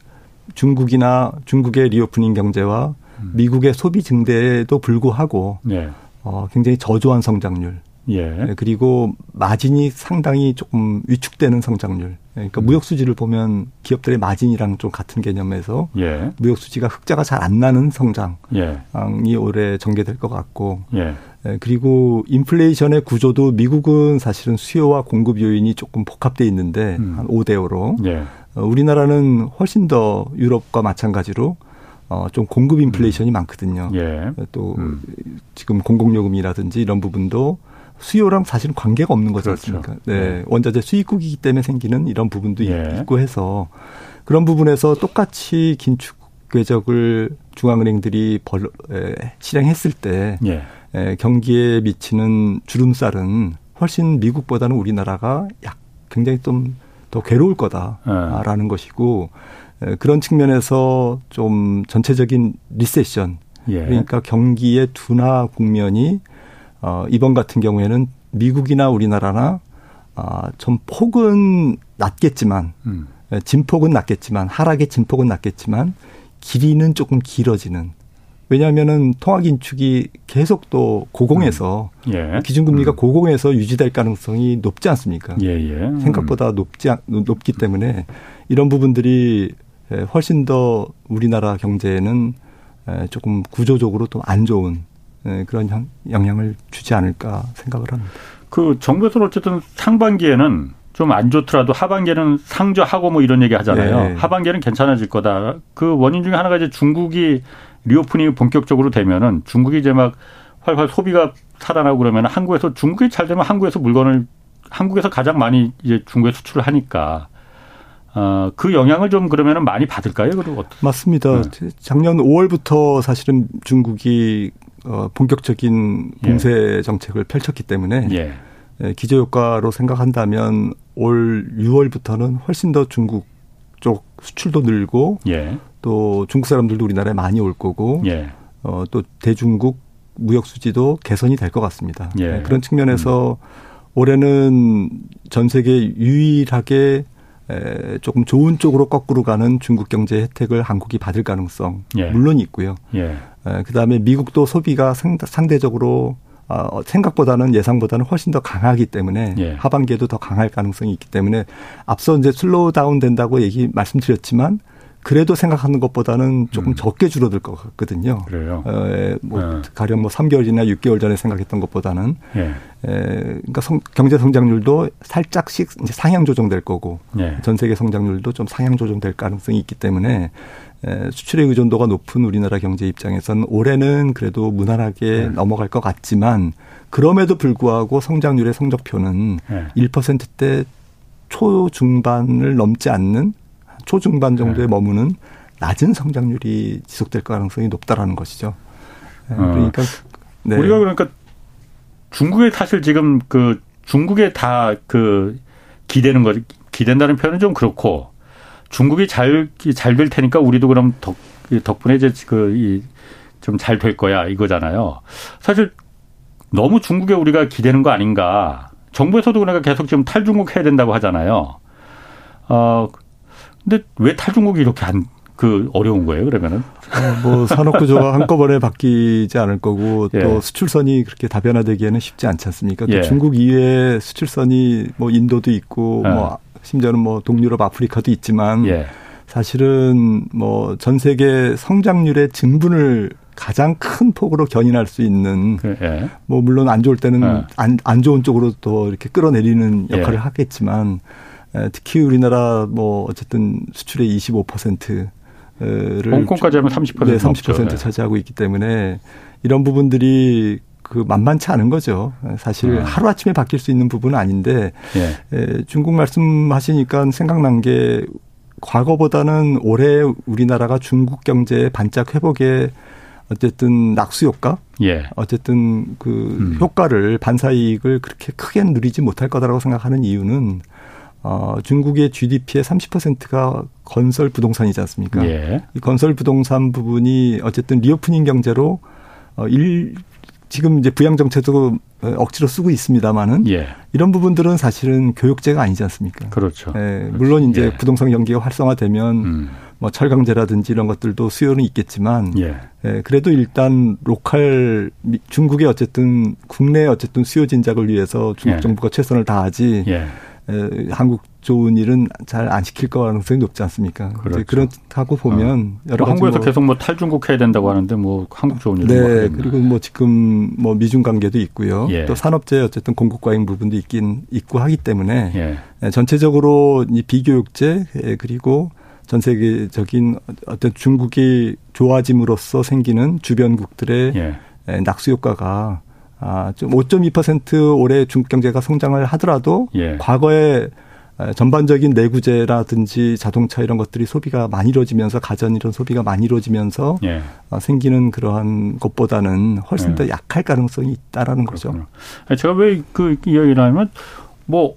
중국이나 중국의 reopening 경제와 음. 미국의 소비 증대에도 불구하고 예. 어, 굉장히 저조한 성장률. 예. 네, 그리고 마진이 상당히 조금 위축되는 성장률. 네, 그러니까 음. 무역 수지를 보면 기업들의 마진이랑 좀 같은 개념에서 예. 무역 수지가 흑자가 잘 안 나는 성장이 예. 올해 전개될 것 같고. 예. 네, 그리고 인플레이션의 구조도 미국은 사실은 수요와 공급 요인이 조금 복합돼 있는데 음. 한 5대 5로. 예. 어, 우리나라는 훨씬 더 유럽과 마찬가지로 어, 좀 공급 인플레이션이 음. 많거든요. 예. 또 음. 지금 공공요금이라든지 이런 부분도 수요랑 사실은 관계가 없는 거지 그렇죠. 않습니까? 네. 네. 원자재 수입국이기 때문에 생기는 이런 부분도 예. 있고 해서 그런 부분에서 똑같이 긴축 궤적을 중앙은행들이 벌, 에, 실행했을 때 예. 에, 경기에 미치는 주름살은 훨씬 미국보다는 우리나라가 약 굉장히 좀 더 괴로울 거다라는 예. 것이고 에, 그런 측면에서 좀 전체적인 리세션 예. 그러니까 경기의 둔화 국면이 어, 이번 같은 경우에는 미국이나 우리나라나 아, 좀 폭은 낮겠지만 음. 예, 진폭은 낮겠지만 하락의 진폭은 낮겠지만 길이는 조금 길어지는 왜냐하면은 통화 긴축이 계속 또 고공에서 음. 예. 기준금리가 음. 고공에서 유지될 가능성이 높지 않습니까? 예예. 예. 생각보다 높지 높기 때문에 이런 부분들이 예, 훨씬 더 우리나라 경제에는 예, 조금 구조적으로 좀안 좋은 네, 그런 영향을 주지 않을까 생각을 합니다. 그 정부에서는 어쨌든 상반기에는 좀 안 좋더라도 하반기에는 상저하고 뭐 이런 얘기 하잖아요. 네. 하반기에는 괜찮아질 거다. 그 원인 중에 하나가 이제 중국이 리오프닝이 본격적으로 되면은 중국이 이제 막 활활 소비가 살아나고 그러면 한국에서 중국이 잘 되면 한국에서 물건을 한국에서 가장 많이 이제 중국에 수출을 하니까 어, 그 영향을 좀 그러면은 많이 받을까요? 그리고 맞습니다. 네. 작년 5월부터 사실은 중국이 어, 본격적인 봉쇄 예. 정책을 펼쳤기 때문에 예. 예, 기저 효과로 생각한다면 올 6월부터는 훨씬 더 중국 쪽 수출도 늘고 예. 또 중국 사람들도 우리나라에 많이 올 거고 예. 어, 또 대중국 무역 수지도 개선이 될 것 같습니다. 예. 네, 그런 측면에서 음. 올해는 전 세계 유일하게 에, 조금 좋은 쪽으로 거꾸로 가는 중국 경제 혜택을 한국이 받을 가능성 예. 물론 있고요. 예. 에, 그다음에 미국도 소비가 상대적으로 어, 생각보다는 예상보다는 훨씬 더 강하기 때문에 예. 하반기에도 더 강할 가능성이 있기 때문에 앞서 이제 slow down 된다고 얘기 말씀드렸지만 그래도 생각하는 것보다는 조금 음. 적게 줄어들 것 같거든요. 그래요. 어, 예, 뭐 네. 가령 뭐 3개월이나 6개월 전에 생각했던 것보다는 예. 에, 그러니까 성, 경제 성장률도 살짝씩 이제 상향 조정될 거고 예. 전 세계 성장률도 좀 상향 조정될 가능성이 있기 때문에 에, 수출의 의존도가 높은 우리나라 경제 입장에서는 올해는 그래도 무난하게 네. 넘어갈 것 같지만 그럼에도 불구하고 성장률의 성적표는 네. 1%대 초중반을 넘지 않는 초중반 정도에 네. 머무는 낮은 성장률이 지속될 가능성이 높다라는 것이죠. 네, 어. 그러니까 네. 우리가 그러니까 중국에 사실 지금 그 중국에 다 그 기대는 거 기댄다는 표현은 좀 그렇고 중국이 잘 잘 될 테니까 우리도 그럼 덕 덕분에 이제 그이 좀 잘 될 거야 이거잖아요. 사실 너무 중국에 우리가 기대는 거 아닌가. 정부에서도 그러니까 계속 지금 탈중국 해야 된다고 하잖아요. 어 근데 왜 탈중국이 이렇게 안, 그 어려운 거예요, 그러면은? 어, 뭐 산업 구조가 한꺼번에 바뀌지 않을 거고 예. 또 수출선이 그렇게 다변화되기에는 쉽지 않지 않습니까? 또 예. 중국 이외에 수출선이 뭐 인도도 있고 예. 뭐 심지어는 뭐 동유럽 아프리카도 있지만 예. 사실은 뭐 전 세계 성장률의 증분을 가장 큰 폭으로 견인할 수 있는 예. 뭐 물론 안 좋을 때는 예. 안, 안 좋은 쪽으로 또 이렇게 끌어내리는 역할을 예. 하겠지만 특히 우리나라 뭐 어쨌든 수출의 25%를 홍콩까지 하면 30% 네, 30% 차지하고 있기 때문에 이런 부분들이 그 만만치 않은 거죠. 사실 음. 하루 아침에 바뀔 수 있는 부분은 아닌데 예. 중국 말씀하시니까 생각난 게 과거보다는 올해 우리나라가 중국 경제 반짝 회복에 어쨌든 낙수 효과, 예. 어쨌든 그 음. 효과를 반사 이익을 그렇게 크게 누리지 못할 거다라고 생각하는 이유는 어, 중국의 GDP의 30%가 건설 부동산이지 않습니까? 예. 이 건설 부동산 부분이 어쨌든 reopening 경제로 어, 일, 지금 이제 부양 정책도 억지로 쓰고 있습니다만은 예. 이런 부분들은 사실은 교역재가 아니지 않습니까? 그렇죠. 예, 물론 이제 예. 부동산 경기가 활성화되면 음. 뭐 철강제라든지 이런 것들도 수요는 있겠지만 예. 예, 그래도 일단 로컬 중국의 어쨌든 국내 어쨌든 수요 진작을 위해서 중국 예. 정부가 최선을 다하지 예. 한국 좋은 일은 잘 안 시킬 가능성이 높지 않습니까? 그렇죠. 그렇다고 보면 어. 여러 뭐 한국에서 뭐 계속 뭐 탈중국 해야 된다고 하는데 뭐 한국 좋은 일은 네 그리고 뭐 지금 뭐 미중 관계도 있고요. 예. 또 산업재 어쨌든 공급 과잉 부분도 있긴 있고 하기 때문에 예. 네, 전체적으로 이 비교육제 예, 그리고 전 세계적인 어떤 중국이 좋아짐으로써 생기는 주변국들의 예. 예 낙수 효과가 아, 좀 5.2% 올해 중국 경제가 성장을 하더라도 예. 과거에 전반적인 내구재라든지 자동차 이런 것들이 소비가 많이 이루어지면서 가전 이런 소비가 많이 이루어지면서 예. 어, 생기는 그러한 것보다는 훨씬 예. 더 약할 가능성이 있다라는 그렇구나. 거죠. 제가 왜 그 이야기를 하면 뭐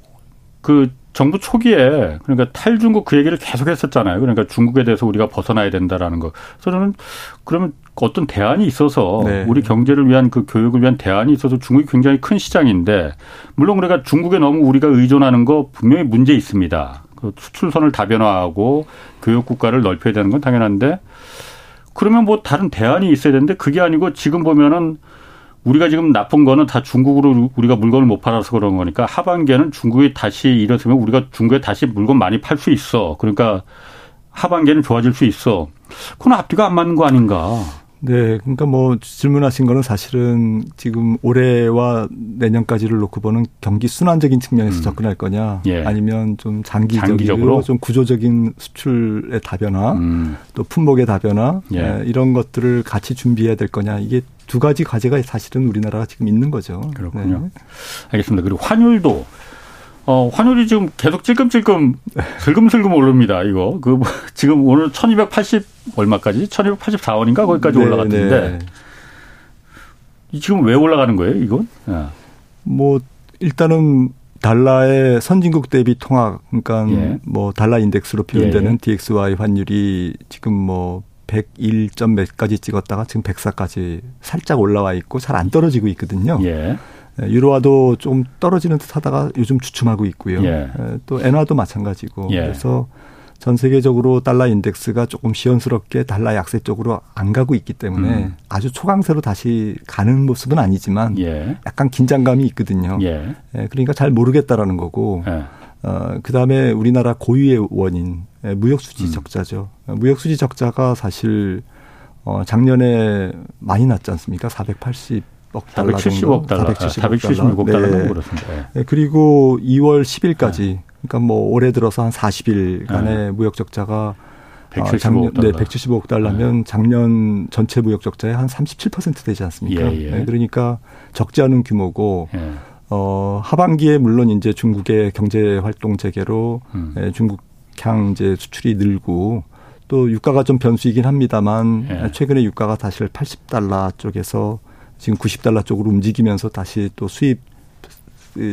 그 정부 초기에 그러니까 탈중국 그 얘기를 계속 했었잖아요. 그러니까 중국에 대해서 우리가 벗어나야 된다라는 거. 그래서 저는 그러면 어떤 대안이 있어서 네. 우리 경제를 위한 그 교육을 위한 대안이 있어서 중국이 굉장히 큰 시장인데 물론 그러니까 중국에 너무 우리가 의존하는 거 분명히 문제 있습니다. 그 수출선을 다변화하고 교육 국가를 넓혀야 되는 건 당연한데 그러면 뭐 다른 대안이 있어야 되는데 그게 아니고 지금 보면은 우리가 지금 나쁜 거는 다 중국으로 우리가 물건을 못 팔아서 그런 거니까 하반기에는 중국이 다시 일어서면 우리가 중국에 다시 물건 많이 팔 수 있어. 그러니까 하반기에는 좋아질 수 있어. 그건 앞뒤가 안 맞는 거 아닌가. 네, 그러니까 뭐 질문하신 거는 사실은 지금 올해와 내년까지를 놓고 보는 경기 순환적인 측면에서 음. 접근할 거냐, 예. 아니면 좀 장기적으로 좀 구조적인 수출의 다변화, 음. 또 품목의 다변화 예. 예. 이런 것들을 같이 준비해야 될 거냐 이게 두 가지 과제가 사실은 우리나라가 지금 있는 거죠. 그렇군요. 네. 알겠습니다. 그리고 환율도 어, 환율이 지금 계속 찔끔찔끔 슬금슬금 오릅니다. 이거. 그뭐 지금 오늘 1280 얼마까지? 1284원인가 거기까지 네, 올라갔는데 네. 지금 왜 올라가는 거예요, 이건? 야. 뭐 일단은 달러의 선진국 대비 통화 그러니까 예. 뭐 달러 인덱스로 표현되는 예. DXY 환율이 지금 뭐 101점 몇 가지 찍었다가 지금 104까지 살짝 올라와 있고 잘 안 떨어지고 있거든요. 예. 예, 유로화도 좀 떨어지는 듯 하다가 요즘 주춤하고 있고요. 예. 예. 또 엔화도 마찬가지고. 예. 그래서 전 세계적으로 달러 인덱스가 조금 시원스럽게 달러 약세 쪽으로 안 가고 있기 때문에 음. 아주 초강세로 다시 가는 모습은 아니지만 예. 약간 긴장감이 있거든요. 예. 예 그러니까 잘 모르겠다라는 거고. 예. 어, 그 다음에 우리나라 고유의 원인, 예, 무역수지 음. 적자죠. 무역수지 적자가 사실, 어, 작년에 많이 났지 않습니까? 480. 억 달러 470억 달러, 476억 달러 네. 그렇습니다. 네. 그리고 2월 10일까지 네. 그러니까 뭐 올해 들어서 한 40일간의 네. 무역 적자가 175억 작년, 달러. 네, 175억 달러면 네. 작년 전체 무역 적자의 한 37% 되지 않습니까? 예, 예. 네, 그러니까 적지 않은 규모고 예. 어, 하반기에 물론 이제 중국의 경제 활동 재개로 음. 예, 중국향 이제 수출이 늘고 또 유가가 좀 변수이긴 합니다만 예. 최근에 유가가 사실 80달러 쪽에서 지금 90달러 쪽으로 움직이면서 다시 또 수입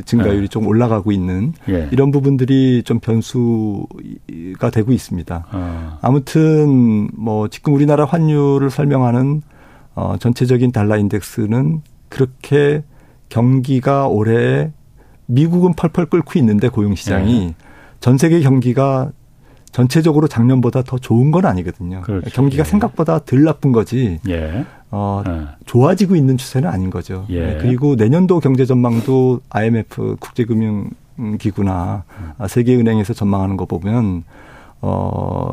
증가율이 네. 좀 올라가고 있는 예. 이런 부분들이 좀 변수가 되고 있습니다. 아. 아무튼 뭐 지금 우리나라 환율을 설명하는 어 전체적인 달러 인덱스는 그렇게 경기가 올해 미국은 펄펄 끓고 있는데 고용 시장이 예. 전 세계 경기가 전체적으로 작년보다 더 좋은 건 아니거든요. 그렇죠. 경기가 예. 생각보다 덜 나쁜 거지. 예. 어, 네. 좋아지고 있는 추세는 아닌 거죠. 예. 네, 그리고 내년도 경제 전망도 IMF 국제금융기구나 음. 세계은행에서 전망하는 거 보면 어,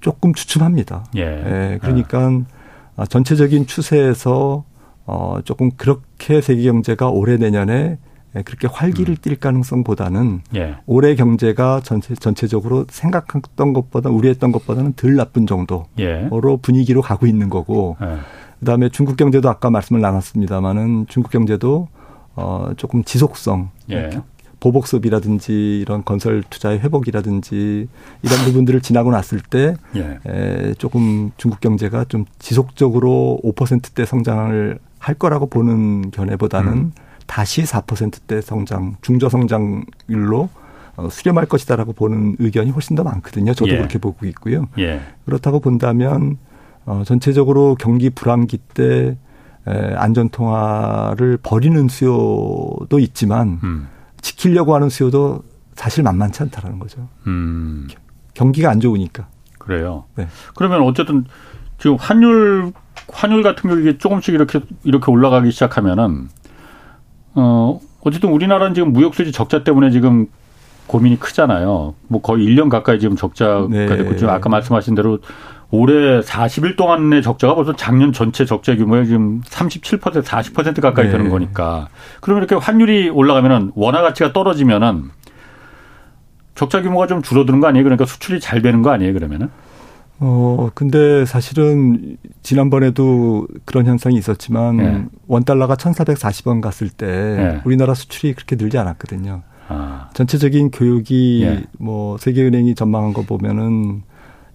조금 추춤합니다. 예. 예 그러니까 네. 전체적인 추세에서 어, 조금 그렇게 세계 경제가 올해 내년에 그렇게 활기를 음. 띨 가능성보다는 예. 올해 경제가 전체 전체적으로 생각했던 것보다 우려했던 것보다는 덜 나쁜 정도로 예. 분위기로 가고 있는 거고 예. 그다음에 중국 경제도 아까 말씀을 나눴습니다마는 중국 경제도 어 조금 지속성 예. 보복습이라든지 이런 건설 투자의 회복이라든지 이런 부분들을 지나고 났을 때 예. 에, 조금 중국 경제가 좀 지속적으로 5%대 성장을 할 거라고 보는 견해보다는 음. 다시 4%대 성장, 중저 성장률로 어, 수렴할 것이다라고 보는 의견이 훨씬 더 많거든요. 저도 예. 그렇게 보고 있고요. 예. 그렇다고 본다면 어, 전체적으로 경기 불황기 때 에, 안전 통화를 버리는 수요도 있지만 음. 지키려고 하는 수요도 사실 만만치 않다라는 거죠. 음. 경기가 안 좋으니까. 그래요. 네. 그러면 어쨌든 지금 환율 환율 같은 경우에 조금씩 이렇게 이렇게 올라가기 시작하면은 어 어쨌든 우리나라는 지금 무역 수지 적자 때문에 지금 고민이 크잖아요. 뭐 거의 1년 가까이 지금 적자가 네. 됐고 지금 아까 말씀하신 대로 올해 40일 동안의 적자가 벌써 작년 전체 적자 규모의 지금 37% 40% 가까이 네. 되는 거니까. 그러면 이렇게 환율이 올라가면은 원화 가치가 떨어지면은 적자 규모가 좀 줄어드는 거 아니에요? 그러니까 수출이 잘 되는 거 아니에요? 그러면은? 어, 근데 사실은 지난번에도 그런 현상이 있었지만 네. 원 달러가 1,440원 갔을 때 네. 우리나라 수출이 그렇게 늘지 않았거든요. 아. 전체적인 교육이 네. 뭐 세계은행이 전망한 거 보면은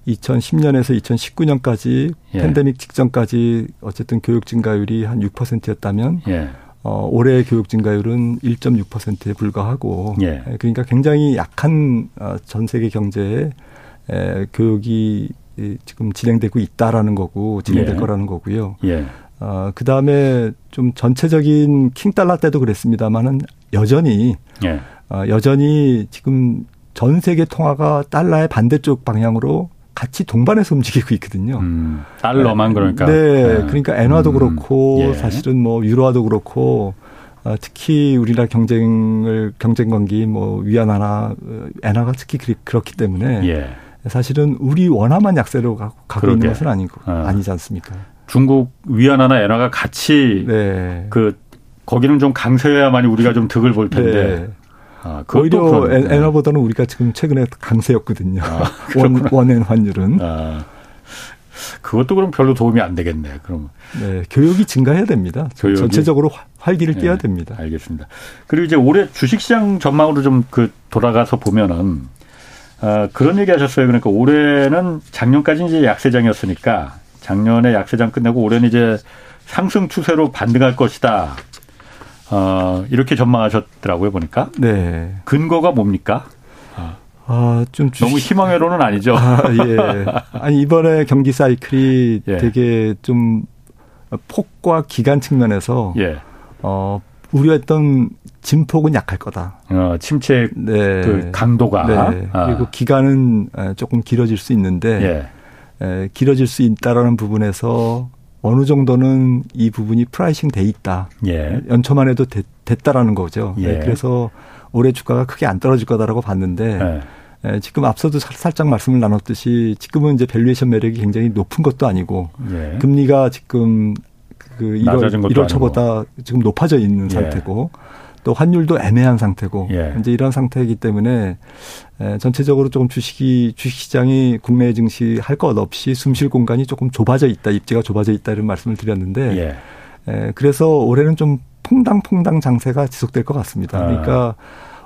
2010년에서 2019년까지 예. 팬데믹 직전까지 어쨌든 교육 증가율이 한 6%였다면 예. 어, 올해 교육 증가율은 1.6%에 불과하고 예. 그러니까 굉장히 약한 어, 전 세계 경제에 에, 교육이 지금 진행되고 있다라는 거고 진행될 예. 거라는 거고요. 예. 어, 그 다음에 좀 전체적인 킹 달러 때도 그랬습니다만은 여전히 예. 어, 여전히 지금 전 세계 통화가 달러의 반대쪽 방향으로 같이 동반해서 움직이고 있거든요. 음, 달러만 그러니까. 네, 네. 그러니까 엔화도 음, 그렇고 예. 사실은 뭐 유로화도 그렇고 어, 특히 우리나라 경쟁을 경쟁 관계 뭐 위안화나 어, 엔화가 특히 그렇기 때문에 예. 사실은 우리 원화만 약세로 가고, 가고 있는 것은 아니고 어. 아니지 않습니까? 중국 위안화나 엔화가 같이 네. 그 거기는 좀 강세여야만이 우리가 좀 득을 볼 텐데 네. 아, 오히려 엔화보다는 우리가 지금 최근에 강세였거든요. 아, 원, 원엔 환율은. 아, 그것도 그럼 별로 도움이 안 되겠네. 그럼. 네, 교육이 증가해야 됩니다. 교육이? 전체적으로 활기를 띠어야 네, 됩니다. 알겠습니다. 그리고 이제 올해 주식시장 전망으로 좀 그 돌아가서 보면은 어, 그런 얘기 하셨어요. 그러니까 올해는 작년까지 이제 약세장이었으니까 작년에 약세장 끝내고 올해는 이제 상승 추세로 반등할 것이다. 어, 이렇게 전망하셨더라고요, 보니까. 네. 근거가 뭡니까? 아, 좀 주시... 너무 희망회로는 아니죠. 아, 예. 아니, 이번에 경기 사이클이 예. 되게 좀 폭과 기간 측면에서 예. 어, 우려했던 진폭은 약할 거다. 어, 침체 네. 그 강도가 네. 아. 그리고 기간은 조금 길어질 수 있는데 예. 에, 길어질 수 있다라는 부분에서 어느 정도는 이 부분이 pricing 돼 있다. 예. 연초만 해도 됐, 다라는 거죠. 예. 네, 그래서 올해 주가가 크게 안 떨어질 거다라고 봤는데 예. 에, 지금 앞서도 살짝 말씀을 나눴듯이 지금은 이제 valuation 매력이 굉장히 높은 것도 아니고 예. 금리가 지금 그 1월, 1월 초보다 지금 높아져 있는 예. 상태고 또 환율도 애매한 상태고 예. 이제 이런 상태이기 때문에 에, 전체적으로 조금 주식이 주식 시장이 국내 증시 할 것 없이 숨쉴 공간이 조금 좁아져 있다 입지가 좁아져 있다 이런 말씀을 드렸는데 예. 에, 그래서 올해는 좀 퐁당퐁당 장세가 지속될 것 같습니다. 아. 그러니까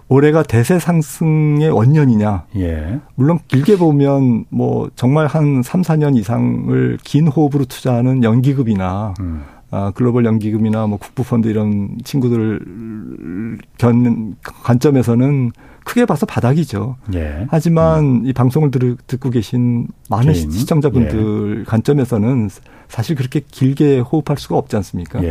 올해가 대세 상승의 원년이냐. 예. 물론 길게 보면 뭐 정말 한 3, 4년 이상을 긴 호흡으로 투자하는 연기급이나 음. 아, 글로벌 연기금이나 뭐 국부펀드 이런 친구들 견 관점에서는 크게 봐서 바닥이죠. 예. 하지만 음. 이 방송을 들, 듣고 계신 많은 개인? 시청자분들 예. 관점에서는 사실 그렇게 길게 호흡할 수가 없지 않습니까?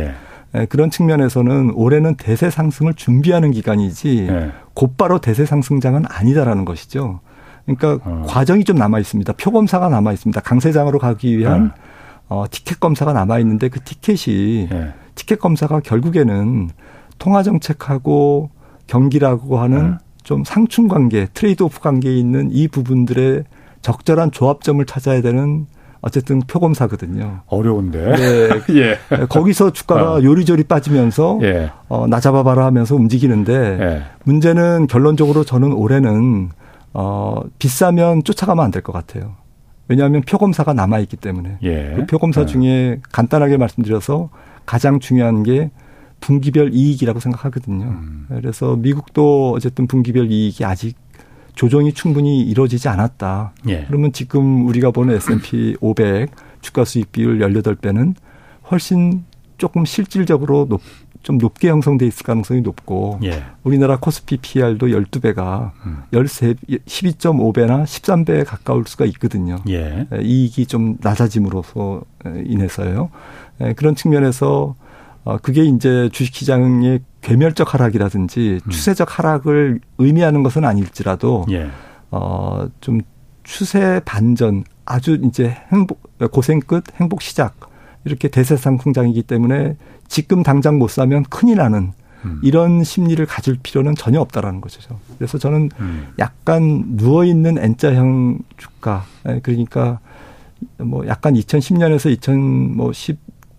예. 예, 그런 측면에서는 올해는 대세 상승을 준비하는 기간이지 예. 곧바로 대세 상승장은 아니다라는 것이죠. 그러니까 어. 과정이 좀 남아 있습니다. 표검사가 남아 있습니다. 강세장으로 가기 위한 어. 어, 티켓 검사가 남아 있는데 그 티켓이 네. 티켓 검사가 결국에는 통화 정책하고 경기라고 하는 네. 좀 상충 관계, 트레이드 오프 관계에 있는 이 부분들의 적절한 조합점을 찾아야 되는 어쨌든 표검사거든요. 어려운데. 네. 예. 거기서 주가가 어. 요리조리 빠지면서 예. 어, 나 잡아봐라 하면서 움직이는데 예. 문제는 결론적으로 저는 올해는 어, 비싸면 쫓아가면 안 될 것 같아요. 왜냐하면 표검사가 남아 있기 때문에 예. 그 표검사 네. 중에 간단하게 말씀드려서 가장 중요한 게 분기별 이익이라고 생각하거든요. 음. 그래서 미국도 어쨌든 분기별 이익이 아직 조정이 충분히 이루어지지 않았다. 예. 그러면 지금 우리가 보는 S&P 500 주가 수익 비율 18배는 훨씬 조금 실질적으로 높, 좀 높게 형성돼 있을 가능성이 높고 예. 우리나라 코스피 PR도 12배가 음. 13 12.5배나 13배에 가까울 수가 있거든요. 예. 이익이 좀 낮아짐으로써 인해서요. 그런 측면에서 어 그게 이제 주식 시장의 괴멸적 하락이라든지 음. 추세적 하락을 의미하는 것은 아닐지라도 예. 어좀 추세 반전 아주 이제 행복 고생 끝 행복 시작 이렇게 대세상 성장이기 때문에 지금 당장 못 사면 큰일 나는 음. 이런 심리를 가질 필요는 전혀 없다라는 거죠. 그래서 저는 음. 약간 누워 있는 N자형 주가 예, 그러니까 뭐 약간 2010년에서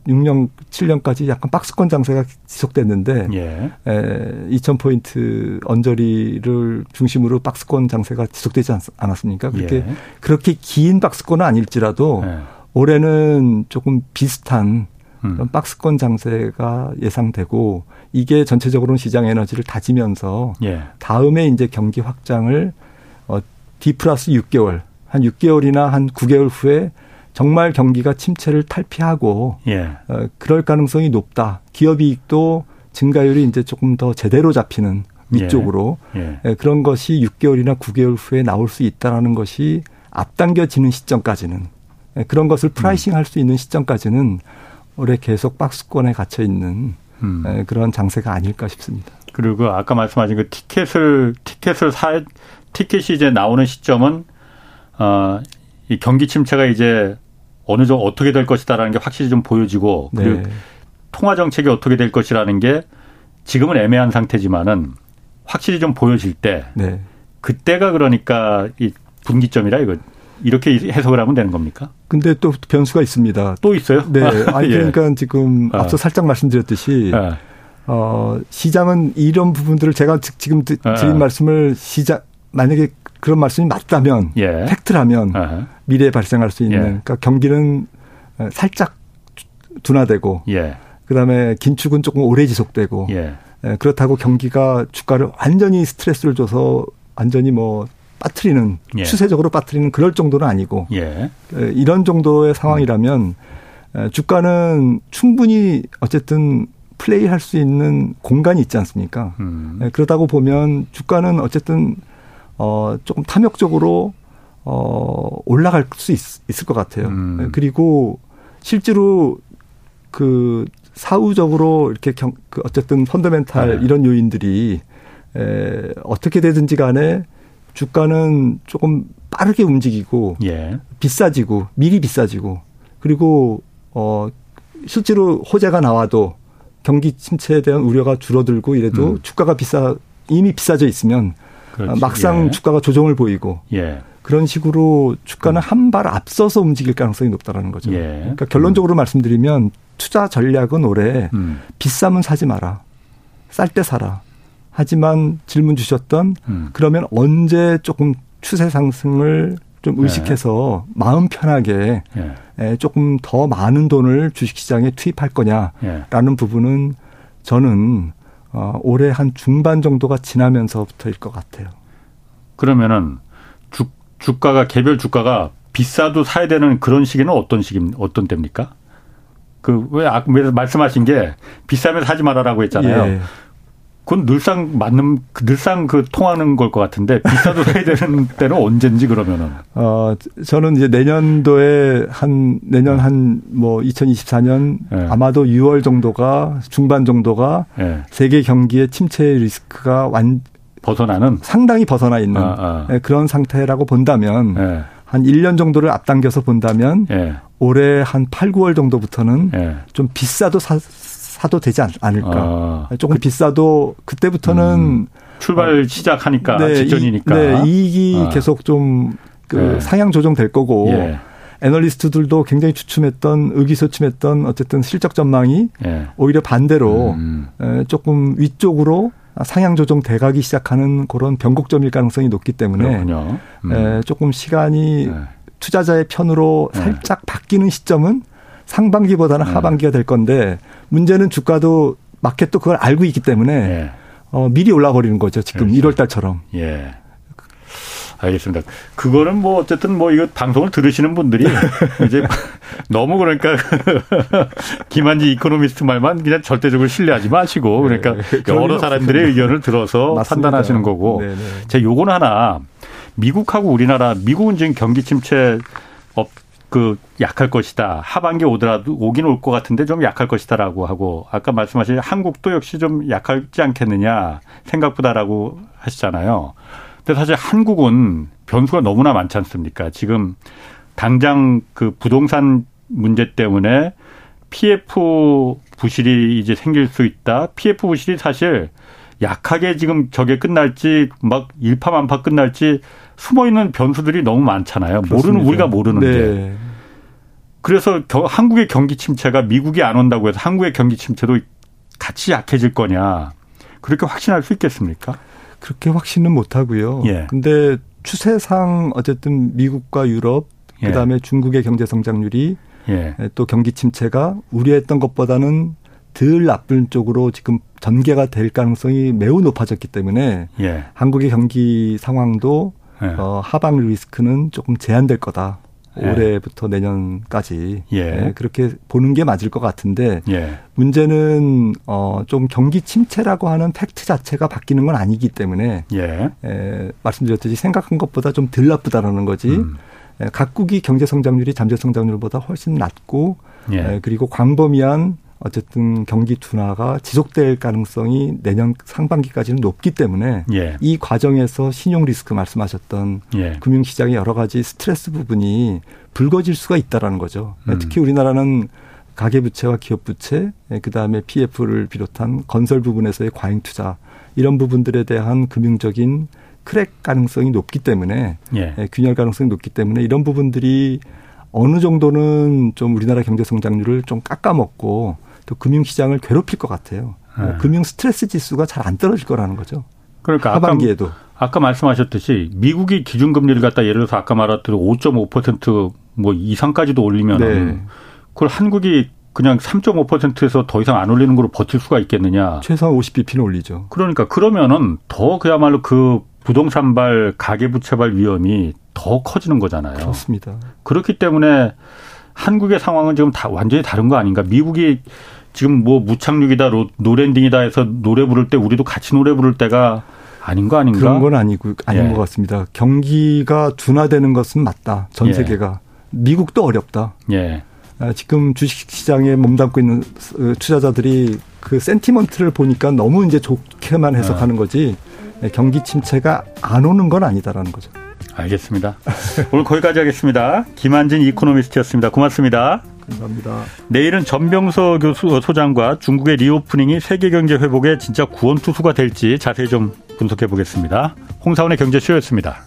2016년 7년까지 약간 박스권 장세가 지속됐는데 예. 2000포인트 언저리를 중심으로 박스권 장세가 지속되지 않 았습니까? 그렇게 예. 그렇게 긴 박스권은 아닐지라도 예. 올해는 조금 비슷한 음. 박스권 장세가 예상되고 이게 전체적으로는 시장 에너지를 다지면서 예. 다음에 이제 경기 확장을 어, D 플러스 6개월 한 6개월이나 한 9개월 후에 정말 경기가 침체를 탈피하고 예. 어, 그럴 가능성이 높다. 기업 이익도 증가율이 이제 조금 더 제대로 잡히는 위쪽으로 예. 예. 예 그런 것이 6개월이나 9개월 후에 나올 수 있다라는 것이 앞당겨지는 시점까지는 예, 그런 것을 pricing 할수 있는 시점까지는 올해 계속 박스권에 갇혀 있는 음. 예, 그런 장세가 아닐까 싶습니다. 그리고 아까 말씀하신 그 티켓을 티켓을 사 티켓이 이제 나오는 시점은 어 이 경기 침체가 이제 어느 정도 어떻게 될 것이다라는 게 확실히 좀 보여지고 그리고 네. 통화 정책이 어떻게 될 것이라는 게 지금은 애매한 상태지만은 확실히 좀 보여질 때 네. 그때가 그러니까 이 분기점이라 이거 이렇게 해석을 하면 되는 겁니까? 근데 또 변수가 있습니다. 또 있어요? 네. 아니 예. 그러니까 지금 아. 앞서 살짝 말씀드렸듯이 아. 어 시장은 이런 부분들을 제가 지금 아. 드린 아. 말씀을 시장 만약에 그런 말씀이 맞다면 예. 팩트라면 아. 미래에 발생할 수 있는 예. 그러니까 경기는 살짝 둔화되고 예. 그다음에 긴축은 조금 오래 지속되고 예. 그렇다고 경기가 주가를 완전히 스트레스를 줘서 완전히 뭐 빠트리는 예. 추세적으로 빠트리는 그럴 정도는 아니고 예. 이런 정도의 상황이라면 주가는 충분히 어쨌든 플레이할 수 있는 공간이 있지 않습니까? 음. 그러다고 보면 주가는 어쨌든 어 조금 탐욕적으로 어 올라갈 수 있, 을것 같아요. 음. 그리고 실제로 그 사후적으로 이렇게 경, 그 어쨌든 펀더멘탈 네. 이런 요인들이 에, 어떻게 되든지 간에 주가는 조금 빠르게 움직이고 예. 비싸지고 미리 비싸지고 그리고 어 실제로 호재가 나와도 경기 침체에 대한 우려가 줄어들고 이래도 음. 주가가 비싸 이미 비싸져 있으면 그렇지. 막상 예. 주가가 조정을 보이고 예. 그런 식으로 주가는 음. 한발 앞서서 움직일 가능성이 높다라는 거죠. 예. 그러니까 결론적으로 음. 말씀드리면 투자 전략은 올해 음. 비싸면 사지 마라. 쌀 때 사라. 하지만 질문 주셨던 음. 그러면 언제 조금 추세 상승을 좀 예. 의식해서 예. 마음 편하게 예. 조금 더 많은 돈을 주식시장에 투입할 거냐라는 예. 부분은 저는 어, 올해 한 중반 정도가 지나면서부터일 것 같아요. 그러면은 주, 주가가 개별 주가가 비싸도 사야 되는 그런 시기는 어떤 시기 어떤 때입니까? 그왜 아, 말씀하신 게 비싸면 사지 말아라고 했잖아요. 예. 그건 늘상 맞는 늘상 그 통하는 걸 것 같은데 비싸도 사야 되는 때는 언젠지 그러면은 어 저는 이제 내년도에 한 내년 한 뭐 2024년 네. 아마도 6월 정도가 중반 정도가 네. 세계 경기의 침체 리스크가 완 벗어나는 상당히 벗어나 있는 아, 아. 네, 그런 상태라고 본다면 네. 한 1년 정도를 앞당겨서 본다면 네. 올해 한 8, 9월 정도부터는 네. 좀 비싸도 사, 사도 되지 않 을까. 아. 조금 그, 비싸도 그때부터는 음, 출발 어, 시작하니까 네, 직전이니까. 이, 네, 이익이 아. 계속 좀그 네. 상향 조정될 거고. 예. 애널리스트들도 굉장히 추춤했던 의기소침했던 어쨌든 실적 전망이 예. 오히려 반대로 음. 조금 위쪽으로 상향 조정 돼가기 시작하는 그런 변곡점일 가능성이 높기 때문에 음. 조금 시간이 네. 투자자의 편으로 네. 살짝 바뀌는 시점은 상반기보다는 네. 하반기가 될 건데 문제는 주가도 마켓도 그걸 알고 있기 때문에 예. 어, 미리 올라 버리는 거죠. 지금 그렇죠. 1월 달처럼. 예. 알겠습니다. 그거는 뭐 어쨌든 뭐 이거 방송을 들으시는 분들이 이제 너무 그러니까 김한지 이코노미스트 말만 그냥 절대적으로 신뢰하지 마시고 그러니까 네. 여러 사람들의 의견을 들어서 맞습니다. 판단하시는 거고 네 네. 제가 요거는 하나 미국하고 우리나라 미국은 지금 경기 침체 업, 그 약할 것이다. 하반기 오더라도 오긴 올 것 같은데 좀 약할 것이다라고 하고 아까 말씀하신 한국도 역시 좀 약하지 않겠느냐 생각보다라고 하시잖아요. 근데 사실 한국은 변수가 너무나 많지 않습니까? 지금 당장 그 부동산 문제 때문에 PF 부실이 이제 생길 수 있다. PF 부실이 사실 약하게 지금 저게 끝날지 막 일파만파 끝날지 숨어 있는 변수들이 너무 많잖아요. 그렇습니다. 모르는 우리가 모르는 네. 게. 그래서 한국의 경기 침체가 미국이 안 온다고 해서 한국의 경기 침체도 같이 약해질 거냐. 그렇게 확신할 수 있겠습니까? 그렇게 확신은 못 하고요. 예. 근데 추세상 어쨌든 미국과 유럽 예. 그다음에 중국의 경제 성장률이 예. 또 경기 침체가 우려했던 것보다는 덜 나쁜 쪽으로 지금 전개가 될 가능성이 매우 높아졌기 때문에 예. 한국의 경기 상황도 예. 어, 하방 리스크는 조금 제한될 거다. 예. 올해부터 내년까지 예. 예. 그렇게 보는 게 맞을 것 같은데 예. 문제는 어좀 경기 침체라고 하는 팩트 자체가 바뀌는 건 아니기 때문에 예. 에, 말씀드렸듯이 생각한 것보다 좀 덜 나쁘다라는 거지. 음. 에, 각국이 경제 성장률이 잠재 성장률보다 훨씬 낮고 에, 그리고 광범위한 어쨌든 경기 둔화가 지속될 가능성이 내년 상반기까지는 높기 때문에 예. 이 과정에서 신용 리스크 말씀하셨던 예. 금융 시장의 여러 가지 스트레스 부분이 불거질 수가 있다라는 거죠. 음. 특히 우리나라는 가계 부채와 기업 부채, 예, 그다음에 PF를 비롯한 건설 부분에서의 과잉 투자 이런 부분들에 대한 금융적인 crack 가능성이 높기 때문에 예. 예 균열 가능성이 높기 때문에 이런 부분들이 어느 정도는 좀 우리나라 경제 성장률을 좀 깎아먹고 또 금융시장을 괴롭힐 것 같아요. 네. 금융 스트레스 지수가 잘 안 떨어질 거라는 거죠. 그러니까 하반기에도. 아까, 아까 말씀하셨듯이 미국이 기준금리를 갖다 예를 들어서 아까 말했듯이 5.5%뭐 이상까지도 올리면 네. 그걸 한국이 그냥 3.5%에서 더 이상 안 올리는 걸로 버틸 수가 있겠느냐. 최소한 50bp는 올리죠. 그러니까 그러면은 더 그야말로 그 부동산발 가계부채발 위험이 더 커지는 거잖아요. 그렇습니다. 그렇기 때문에 한국의 상황은 지금 다 완전히 다른 거 아닌가? 미국이 지금 뭐 무착륙이다, 노랜딩이다 해서 노래 부를 때 우리도 같이 노래 부를 때가 아닌 거 아닌가? 그런 건 아니고 아닌 예. 것 같습니다. 경기가 둔화되는 것은 맞다. 전 예. 세계가 미국도 어렵다. 예. 아, 지금 주식시장에 몸담고 있는 어, 투자자들이 그 sentiment를 보니까 너무 이제 좋게만 해석하는 아. 거지 경기 침체가 안 오는 건 아니다라는 거죠. 알겠습니다. 오늘 거기까지 하겠습니다. 김한진 이코노미스트였습니다. 고맙습니다. 감사합니다. 내일은 전병서 교수 어, 소장과 중국의 reopening이 세계 경제 회복에 진짜 구원투수가 될지 자세히 좀 분석해 보겠습니다. 홍사원의 경제쇼였습니다.